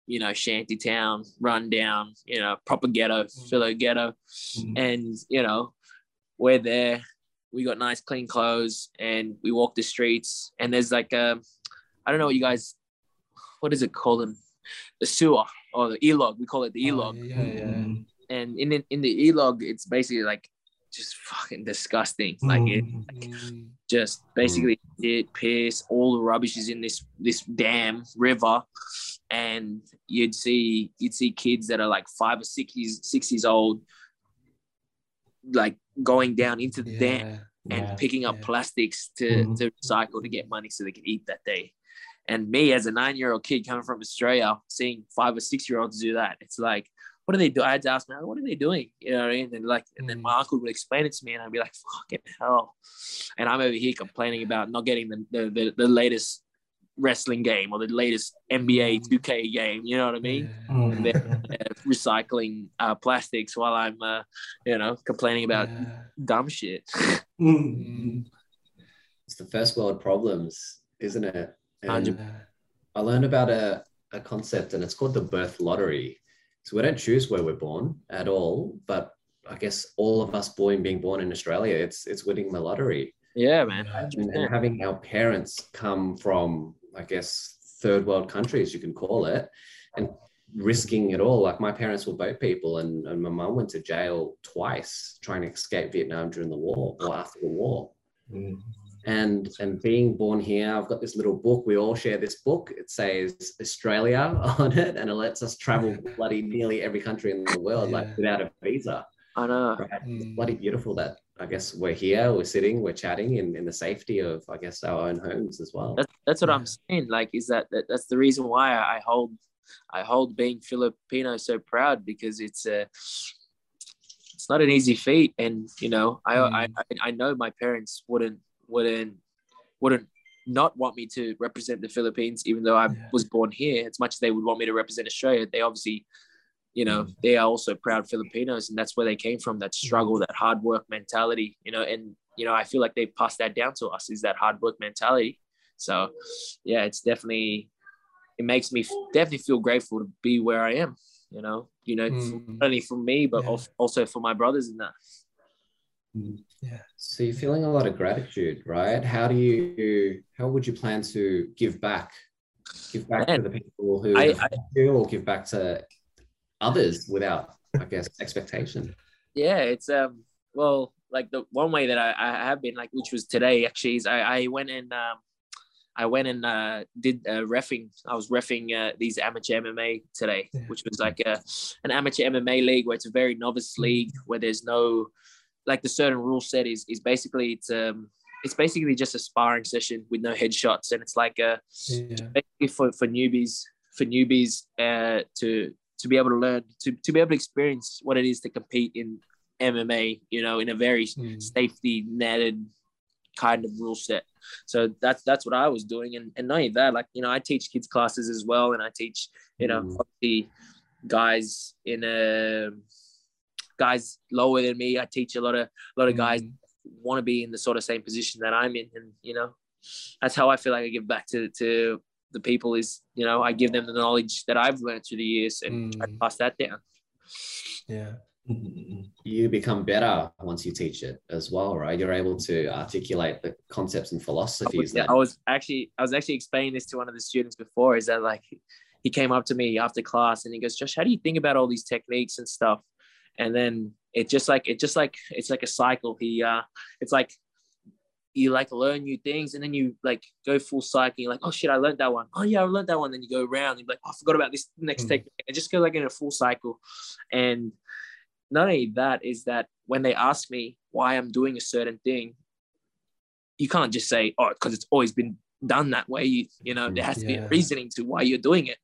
you know shanty town run down you know proper ghetto philo ghetto. Mm. and you know we're there we got nice clean clothes and we walk the streets and there's like um i don't know what you guys what is it called them the sewer or the ilog we call it the ilog Oh, yeah, yeah. Mm. and in the, in the ilog it's basically like just fucking disgusting like it Mm. Mm, just basically it piss, all the rubbish is in this this dam river, and you'd see you'd see kids that are like five or six years six years old, like going down into the dam and Yeah. picking up yeah. plastics to Mhm. to recycle to get money so they can eat that day. And me as a nine year old kid coming from Australia, seeing five or six year olds do that, it's like, what are they doing? I had to ask, my what are they doing? You know what I mean? And like, and then Mm. my uncle would explain it to me, and I'd be like, fucking hell. And I'm over here complaining about not getting the the, the, the latest wrestling game or the latest NBA Mm. 2K game. You know what I mean? Mm. Uh, recycling uh, plastics while I'm, uh, you know, complaining about Yeah. dumb shit. Mm. It's the first world problems, isn't it? And I learned about a, a concept and it's called the birth lottery. So we don't choose where we're born at all, but I guess all of us born being born in Australia, it's it's winning the lottery. Yeah, man. And, and having our parents come from, I guess, third world countries, you can call it, and risking it all. Like my parents were boat people, and, and my mum went to jail twice trying to escape Vietnam during the war or after the war. Mm. And and being born here, I've got this little book. We all share this book. It says Australia on it, and it lets us travel bloody nearly every country in the world, Yeah. like without a visa. I know. Right? It's Mm. bloody beautiful that I guess we're here, we're sitting, we're chatting in, in the safety of I guess our own homes as well. That's that's what Yeah. I'm saying. Like, is that, that that's the reason why I hold I hold being Filipino so proud because it's a it's not an easy feat, and you know, I Mm. I, I I know my parents wouldn't wouldn't wouldn't not want me to represent the Philippines, even though I Yeah. was born here. As much as they would want me to represent Australia, they obviously, you know, Mm. they are also proud Filipinos, and that's where they came from. That struggle, that hard work mentality, you know, and you know, I feel like they passed that down to us. Is that hard work mentality? So, yeah, it's definitely it makes me definitely feel grateful to be where I am. You know, you know, Mm. not only for me, but Yeah. also for my brothers in that. Yeah. So you're feeling a lot of gratitude, right? How do you, how would you plan to give back? Give back Man, to the people who I- have helped you or give back to others without, I guess, expectation? Yeah, it's um well, like the one way that I, I have been like, which was today actually, is I, I went and um I went and uh, did uh, refing. I was refing uh, these amateur MMA today, which was like a, an amateur MMA league where it's a very novice league where there's no, like the certain rule set is is basically it's um it's basically just a sparring session with no headshots and it's like a Yeah. basically for, for newbies for newbies uh, to to be able to learn to, to be able to experience what it is to compete in MMA you know in a very Mm. safety netted kind of rule set so that's that's what I was doing and, and not only that like you know I teach kids classes as well and I teach you know Mm. obviously guys in a guys lower than me I teach a lot of a lot of guys Mm. want to be in the sort of same position that I'm in. And, you know, that's how I feel like I give back to, to the people is, you know, I give them the knowledge that I've learned through the years and try to Mm. pass that down. Yeah. You become better once you teach it as well, right? You're able to articulate the concepts and philosophies Yeah, that I was actually, I was actually explaining this to one of the students before is that like, he came up to me after class and he goes, Josh, how do you think about all these techniques and stuff? And then it just like, it just like, it's like a cycle. He, uh, it's like, you like learn new things and then you like go full cycle. You're like, oh shit, I learned that one. Oh yeah, I learned that one. Then you go around. You're like, oh, I forgot about this next Mm. technique. And just go like in a full cycle. And not only that is that when they ask me why I'm doing a certain thing, you can't just say, oh, because it's always been done that way. You, you know, there has to be a reasoning to why you're doing it.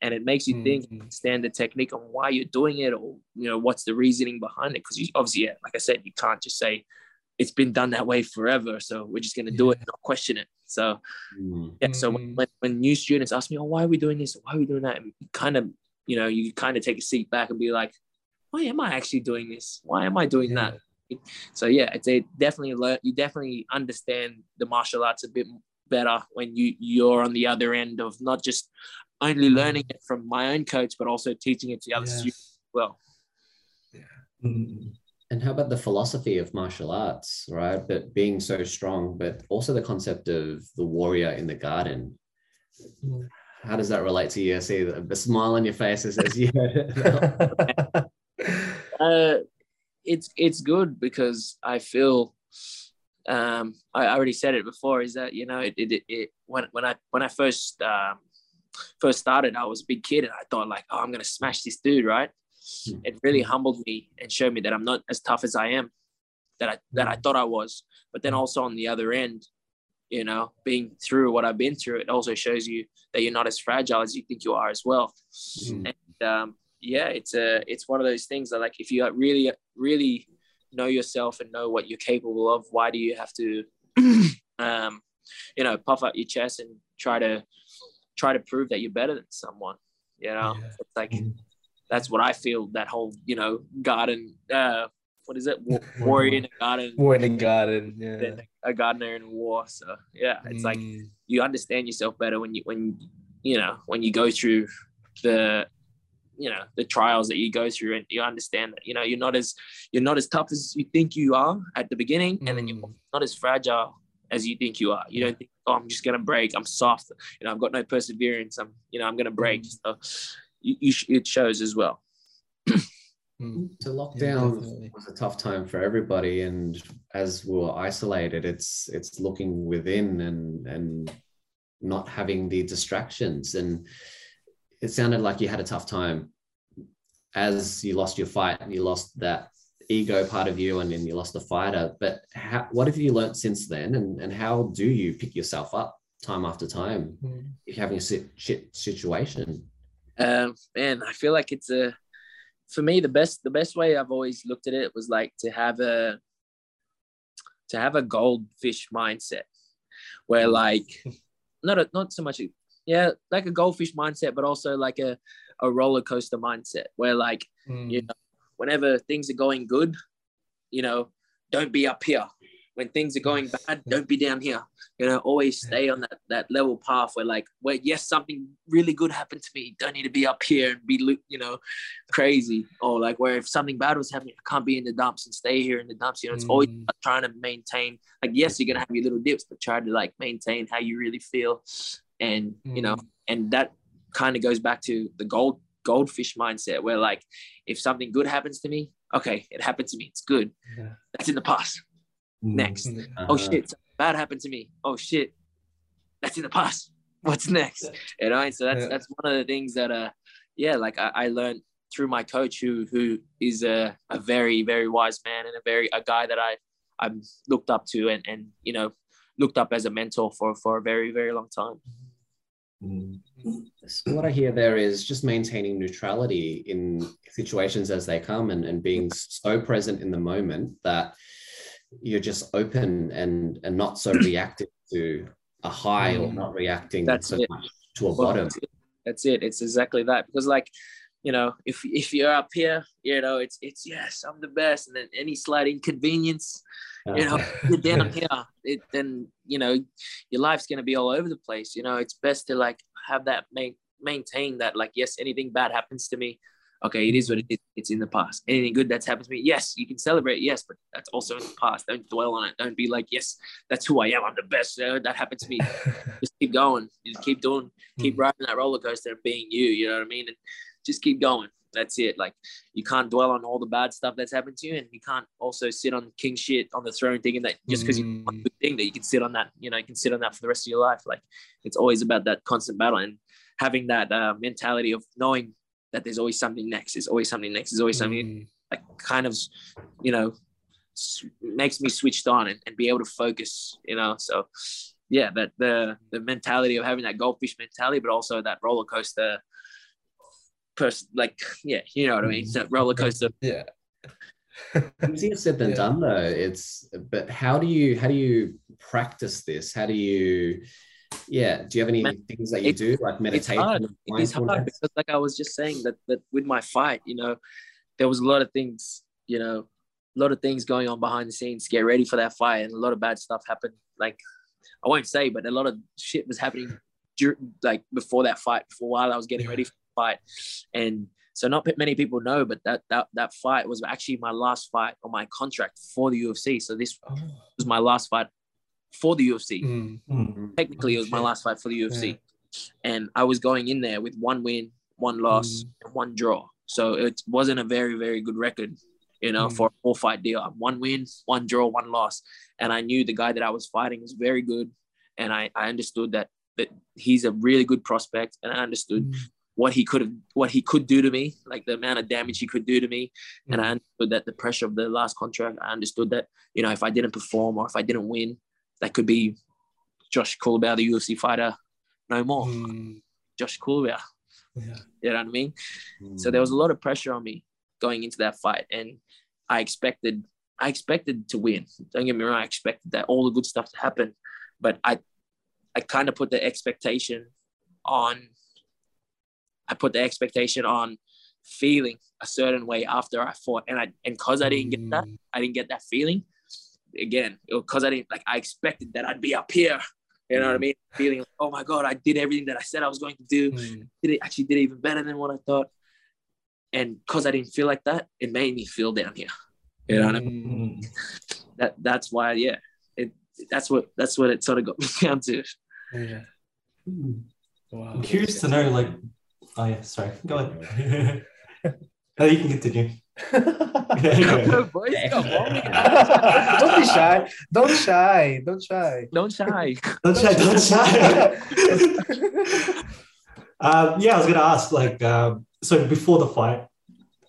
And it makes you think, Mm. understand the technique on why you're doing it, or you know, what's the reasoning behind it. Because you obviously, yeah, like I said, you can't just say it's been done that way forever. So we're just gonna do it and not question it. So Mm. yeah, so when, Mhm. when, when new students ask me, oh, why are we doing this? Why are we doing that? And kind of, you know, you kind of take a seat back and be like, why am I actually doing this? Why am I doing Yeah. that? So yeah, it's a definitely learn. You definitely understand the martial arts a bit better when you you're on the other end of not just only learning it from my own coach, but also teaching it to other Yes. students as well. Mm. And how about the philosophy of martial arts, right? But being so strong, but also the concept of the warrior in the garden. Mm. How does that relate to you? I see the, smile on your face as, you heard it. Uh, it's it's good because I feel um, I already said it before is that you know it, it, it when when I when I first um, first started I was a big kid and I thought like oh I'm gonna smash this dude right. It really humbled me and showed me that I'm not as tough as I am that I that I thought I was but then also on the other end you know being through what I've been through it also shows you that you're not as fragile as you think you are as well Mm. and um, yeah, it's a it's one of those things that like if you really really know yourself and know what you're capable of, why do you have to, um, you know, puff up your chest and try to try to prove that you're better than someone? You know, Yeah. it's like Mhm. That's what I feel. That whole you know garden, uh, what is it? Wa- Warrior in a garden, War in the garden. Yeah. a gardener in war. So yeah, it's like Mm. you understand yourself better when you when you know when you go through the you know the trials that you go through and you understand that you know you're not as you're not as tough as you think you are at the beginning and then you're Mm. not as fragile as you think you are you don't think oh i'm just gonna break i'm soft you know i've got no perseverance i'm you know i'm gonna break Mm. so you, you sh- it shows as well Mm. So Yeah, lockdown was a tough time for everybody, and as we were isolated, it's it's looking within and and not having the distractions. And it sounded like you had a tough time as you lost your fight and you lost that ego part of you, and then you lost the fighter. But how, what have you learned since then, and and how do you pick yourself up time after time Mm. if you're having a sit, shit situation? Um man i feel like it's a for me, the best the best way I've always looked at it was like to have a to have a goldfish mindset, where like not a, not so much yeah like a goldfish mindset, but also like a a roller coaster mindset, where like Mm. you know whenever things are going good, you know don't be up here. When things are going bad, don't be down here. You know, always stay on that that level path where like where yes, something really good happened to me. Don't need to be up here and be you know crazy. Or like where if something bad was happening, I can't be in the dumps and stay here in the dumps. You know, it's always Mm. about trying to maintain like yes, you're gonna have your little dips, but try to like maintain how you really feel. And you know, and that kind of goes back to the gold goldfish mindset where like if something good happens to me, okay, it happened to me. It's good. Yeah. That's in the past. Next. Mm. Oh Uh, shit, something bad happened to me. Oh shit, that's in the past. What's next? You know, and so that's Yeah. that's one of the things that uh yeah, like I, I learned through my coach who who is a, a very, very wise man and a very a guy that I I'm looked up to and and you know looked up as a mentor for for a very, very long time. Mm. So what I hear there is just maintaining neutrality in situations as they come and, and being so present in the moment that you're just open and and not so reactive to a high or Mm. not reacting That's so it. much to a Well, bottom. That's it. That's it. It's exactly that. Because like, you know, if if you're up here, you know, it's it's yes, I'm the best, and then any slight inconvenience, you know, you're down here, it, then you know, your life's gonna be all over the place. You know, it's best to like have that main maintain that like yes, anything bad happens to me. Okay, it is what it is. It's in the past. Anything good that's happened to me, yes, you can celebrate, yes, but that's also in the past. Don't dwell on it. Don't be like, yes, that's who I am. I'm the best. Uh, that happened to me. Just keep going. Just keep doing keep riding that roller coaster and being you, you know what I mean? And just keep going. That's it. Like you can't dwell on all the bad stuff that's happened to you, and you can't also sit on king shit on the throne thinking that just because you Mm. one good thing that you can sit on that, you know, you can sit on that for the rest of your life. Like it's always about that constant battle and having that uh, mentality of knowing that there's always something next. There's always something next. There's always something Mm. like kind of, you know, makes me switched on and, and be able to focus, you know. So yeah, that the the mentality of having that goldfish mentality, but also that roller coaster person like yeah, you know what I mean? So roller coaster. Yeah. Easier said than Yeah. done though. It's but how do you how do you practice this? How do you yeah, do you have any Man, things that you it's- do like It's hard. It is hard because like I was just saying that that with my fight, you know, there was a lot of things, you know, a lot of things going on behind the scenes to get ready for that fight and a lot of bad stuff happened. Like I won't say, but a lot of shit was happening during, like before that fight, before while I was getting ready for the fight. And so not many people know, but that that that fight was actually my last fight on my contract for the UFC. So this Oh. was my last fight for the UFC Mm. Mm. technically it was my last fight for the UFC, and I was going in there with one win, one loss, and one draw. So it wasn't a very very good record, you know, Mm. for a four fight deal. One win, one draw, one loss, and I knew the guy that I was fighting was very good, and I I understood that that he's a really good prospect, and I understood Mm. what he could have what he could do to me, like the amount of damage he could do to me, and Mm. I understood that the pressure of the last contract. I understood that you know if I didn't perform or if I didn't win, that could be Josh Culibao, the UFC fighter, no more. Mm. Josh Culibao, Yeah. you know what I mean? Mm. So there was a lot of pressure on me going into that fight, and I expected I expected to win. Don't get me wrong, I expected that all the good stuff to happen, but I I kind of put the expectation on. I put the expectation on feeling a certain way after I fought, and I and because I didn't get that, Mm. I didn't get that feeling. Again, because I didn't like, I expected that I'd be up here. You know what I Mm. mean? Feeling like, oh my god, I did everything that I said I was going to do Mm. did it actually did even better than what I thought. And because I didn't feel like that, it made me feel down here. You know what I mean? Mm. Mm. That that's why, yeah. It that's what that's what it sort of got me down to. Yeah. Mm. Wow. I'm curious to know, like, oh yeah, sorry, go ahead. no, you can continue. Go, boys, come on. don't be shy. Don't shy. Don't shy. Don't shy. Don't shy, don't shy. um, yeah, I was gonna ask, like, um, so before the fight,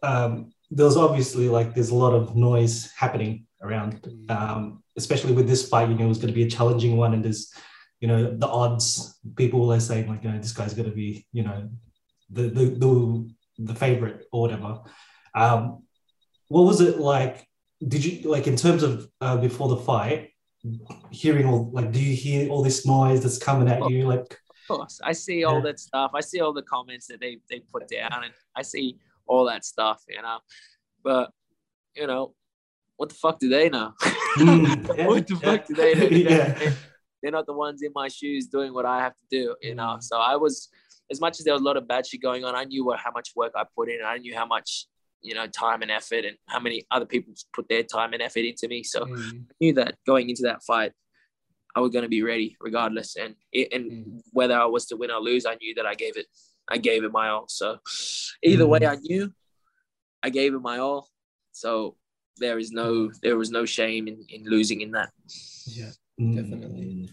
um, there was obviously like there's a lot of noise happening around, um, especially with this fight. You know, it was going to be a challenging one, and there's, you know, the odds. People are saying like, you know, this guy's going to be, you know, the the the, the favorite or whatever. Um, what was it like? Did you like in terms of uh, before the fight, hearing all like, do you hear all this noise that's coming at you? Like, Of course, I see all Yeah. that stuff. I see all the comments that they they put down, and I see all that stuff, you know. But you know, what the fuck do they know? Mm, yeah, what the fuck do they know? yeah. They're not the ones in my shoes doing what I have to do, you know. Mm. So I was, as much as there was a lot of bad shit going on, I knew what how much work I put in. I knew how much you know time and effort, and how many other people put their time and effort into me. So Mm, I knew that going into that fight, I was going to be ready regardless. And it, and Mm. whether I was to win or lose, I knew that I gave it, I gave it my all. So either way, Mm. I knew I gave it my all. So there is no, there was no shame in, in losing in that. yeah, Mm. Definitely.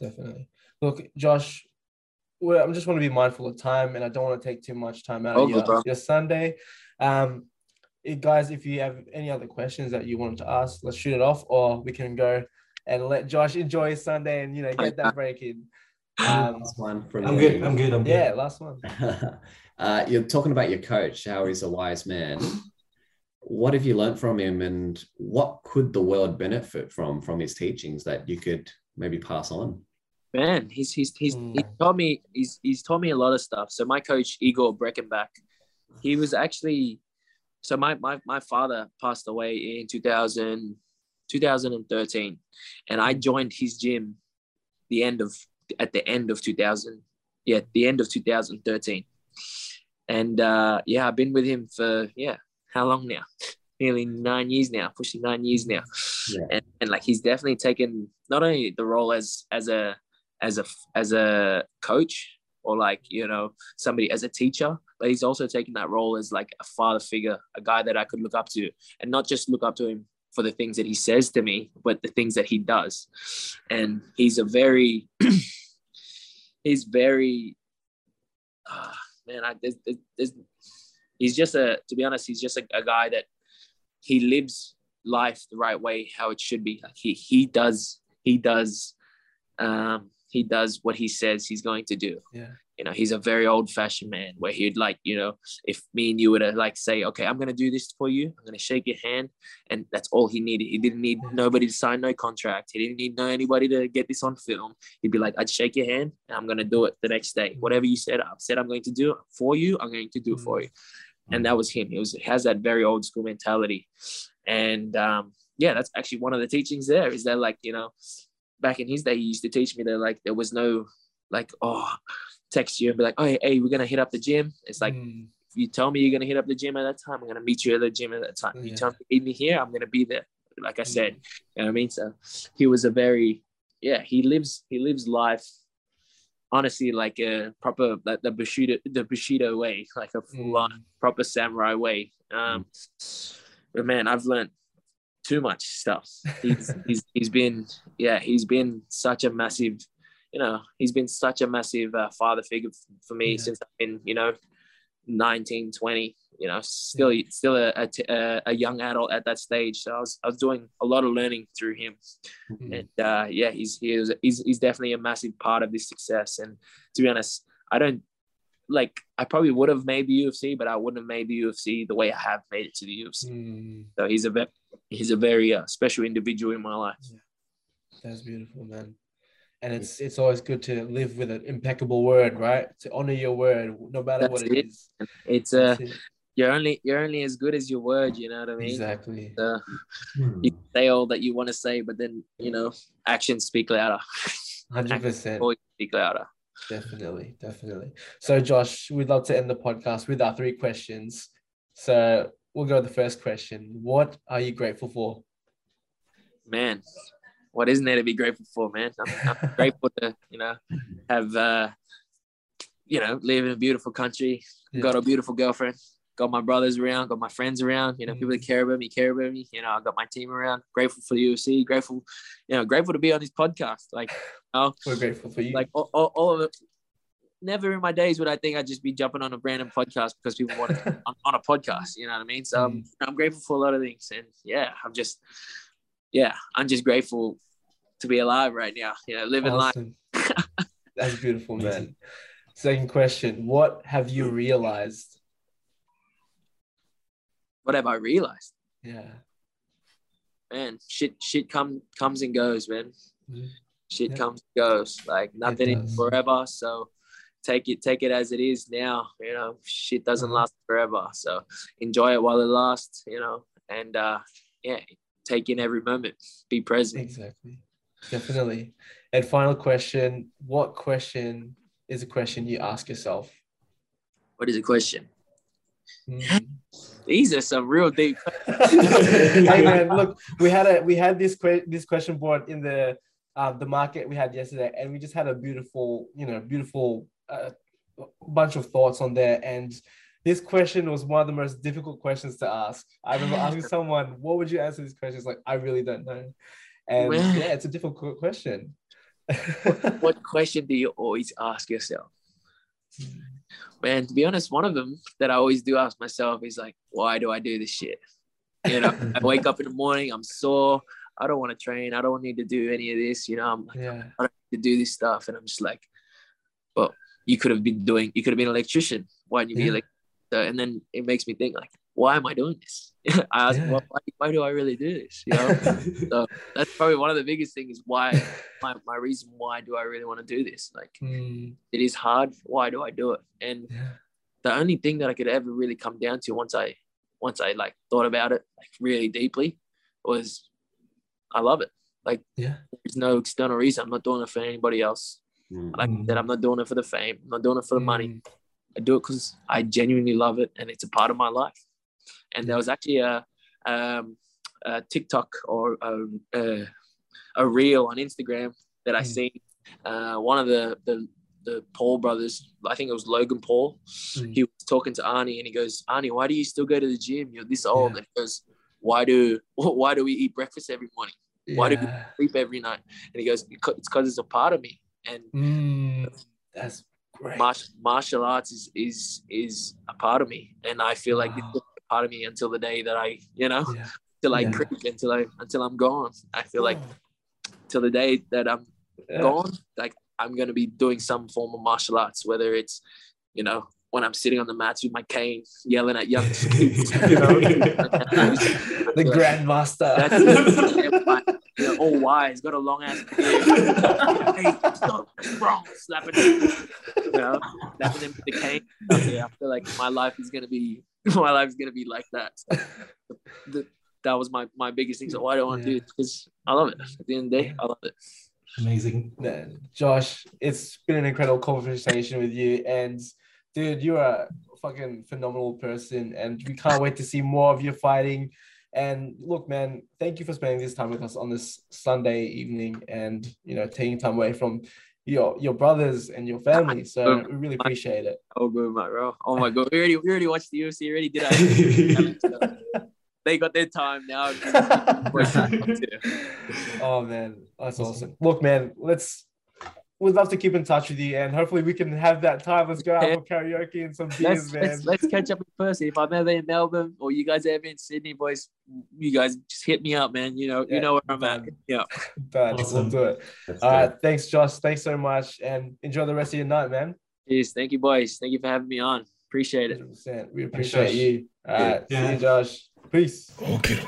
definitely. Look, Josh, well, I'm just want to be mindful of time, and I don't want to take too much time out of your, your Sunday. Um, eh, guys, if you have any other questions that you wanted to ask, let's shoot it off, or we can go and let Josh enjoy his Sunday and you know get that break in. Um, Last one from I'm me. good. I'm good. I'm good. yeah, last one. uh, you're talking about your coach, how he's a wise man. What have you learned from him, and what could the world benefit from from his teachings that you could maybe pass on? Man, he's he's he's he taught me he's he's taught me a lot of stuff. So my coach Igor Breckenbach, he was actually so my my my father passed away in 2000, 2013 and I joined his gym the end of at the end of 2000 yeah the end of 2013 and uh yeah I've been with him for yeah how long now nearly nine years now pushing nine years now Yeah. and, and like he's definitely taken not only the role as as a as a as a coach or like you know somebody as a teacher but he's also taking that role as like a father figure a guy that i could look up to and not just look up to him for the things that he says to me but the things that he does. And he's a very he's very ah, man I, there's, there's, he's just a to be honest he's just a, a guy that he lives life the right way how it should be. Like he he does he does um he does what he says he's going to do. Yeah. you know he's a very old fashioned man where he'd like you know if me and you were to like say okay i'm going to do this for you. I'm going to shake your hand and that's all he needed. He didn't need nobody to sign no contract. He didn't need no anybody to get this on film. He'd be like i'd shake your hand and i'm going to do it the next day. Whatever you said i've said i'm going to do it for you i'm going to do it for you. And that was him. He was has that very old school mentality. And um yeah that's actually one of the teachings there is that like you know back in his day he used to teach me that like there was no like oh text you and be like oh hey we're gonna hit up the gym. It's like Mm, if you tell me you're gonna hit up the gym at that time i'm gonna meet you at the gym at that time you tell me meet me here i'm gonna be there like i said. Mm. you know what i mean? So he was a very yeah he lives he lives life honestly like a proper like the bushido the bushido way like a full on mm, proper samurai way. Um, but man, I've learned too much stuff. He's, he's he's been yeah he's been such a massive, you know he's been such a massive uh, father figure for me Yeah. since I've been you know 19, 20. You know, still still a, a, t- a, a young adult at that stage. So I was I was doing a lot of learning through him mm. and uh, yeah, he's he is he's, he's definitely a massive part of this success. And to be honest, I don't like I probably would have made the UFC, but I wouldn't have made the UFC the way I have made it to the UFC. Mm, So he's a ve- he's a very uh, special individual in my life. that's beautiful, man. And it's it's always good to live with an impeccable word, right? To honor your word, no matter That's what it it. is. It's uh, it. you're only you're only as good as your word. You know what I mean? Exactly. Uh, Hmm. you say all that you want to say, but then you know actions speak louder. Hundred percent. Speak louder. Definitely, definitely. So, Josh, we'd love to end the podcast with our three questions. So, we'll go with the first question. What are you grateful for? man, what isn't there to be grateful for, man? I'm, I'm grateful to, you know, have, uh, you know, live in a beautiful country, Yeah. got a beautiful girlfriend, got my brothers around, got my friends around, you know, people that Mm. care about me, care about me. You know, I got my team around, grateful for the UFC, grateful, you know, grateful to be on this podcast. Like, you know, We're grateful for you. like all, all, all of it. Never in my days would I think I'd just be jumping on a random podcast because people want to on, on a podcast. You know what I mean? So um, mm. I'm, I'm grateful for a lot of things, and yeah, I'm just, yeah, I'm just grateful to be alive right now. You know, living life. That's beautiful, man. Second question. What have you mm. realized? What have I realized? Yeah. Man, shit, shit come comes and goes, man. Mhm. Shit Yeah. comes and goes. Like nothing is forever. So take it, take it as it is now. You know, shit doesn't Mhm. last forever. So enjoy it while it lasts. You know, and uh, yeah, take in every moment. Be present. Exactly. Definitely. And final question What question is a question you ask yourself? What is the question? Mhm. These are some real deep. hey man, look, we had a we had this que- this question board in the uh, the market we had yesterday, and we just had a beautiful, you know, beautiful uh, bunch of thoughts on there. And this question was one of the most difficult questions to ask. I remember asking someone, "What would you answer this question?" It's like I really don't know, and Man. yeah, it's a difficult question. what question do you always ask yourself? Man, to be honest, one of them that I always do ask myself is like, why do I do this shit? You know, I wake up in the morning, I'm sore. I don't want to train. I don't need to do any of this. You know, I'm like, yeah, I don't need to do this stuff. And I'm just like, well, you could have been doing, you could have been an electrician. Why didn't you be like, so, and then it makes me think like, why am I doing this? I ask, Yeah. why, why, why do I really do this? You know, so that's probably one of the biggest things. Why my, my reason why do I really want to do this? Like Mm, it is hard. Why do I do it? And yeah, the only thing that I could ever really come down to once I once I like thought about it like really deeply was I love it. Like yeah, there's no external reason. I'm not doing it for anybody else. Mm. Like that, I'm not doing it for the fame. I'm not doing it for the money. Mm, I do it because I genuinely love it and it's a part of my life. And there was actually a, um, a TikTok or a, a, a reel on Instagram that I Mm. seen. Uh, one of the, the the Paul brothers, I think it was Logan Paul. Mm. He was talking to Arnie and he goes, Arnie, why do you still go to the gym? You're this old. Yeah. And he goes, Why do why do we eat breakfast every morning? Why do we sleep every night? And he goes, "Because- It's because it's a part of me. And Mm, that's great. martial, martial arts is is is a part of me, and I feel like Wow. a part of me until the day that I, you know, Yeah. till I Yeah. creep, until I until I'm gone. I feel like till the day that I'm Yeah. gone, like I'm gonna be doing some form of martial arts, whether it's, you know, when I'm sitting on the mats with my cane, yelling at young kids, you know, the grandmaster. that's you know, all wise, got a long ass beard. hey, stop, wrong, slapping him, you know, slapping him with the cane. Yeah, I feel like my life is gonna be my life is gonna be like that. So, the, that was my my biggest thing. So why do I want to do Yeah. it? Because I love it. At the end of the day, I love it. Amazing. Josh, it's been an incredible conversation with you. And dude, you're a fucking phenomenal person. And we can't wait to see more of your fighting. And look, man, thank you for spending this time with us on this Sunday evening and you know, taking time away from your your brothers and your family. So we really appreciate it. Oh good, my bro. Oh my god, we already we already watched the UFC already. Did I? they got their time now. oh man, that's awesome. Look, man, let's we'd love to keep in touch with you and hopefully we can have that time. Let's go out for karaoke and some beers, let's, man. Let's, let's, catch up in person. If I'm ever in Melbourne or you guys ever in Sydney, boys, you guys just hit me up, man. You know, yeah. you know where I'm at. Yeah. But awesome. we'll do it. All right, Thanks, Josh. Thanks so much. And enjoy the rest of your night, man. Cheers. Thank you, boys. Thank you for having me on. Appreciate it. 100%. We appreciate Thanks, you. All right. Yeah. See you, Josh. Peace. Okay.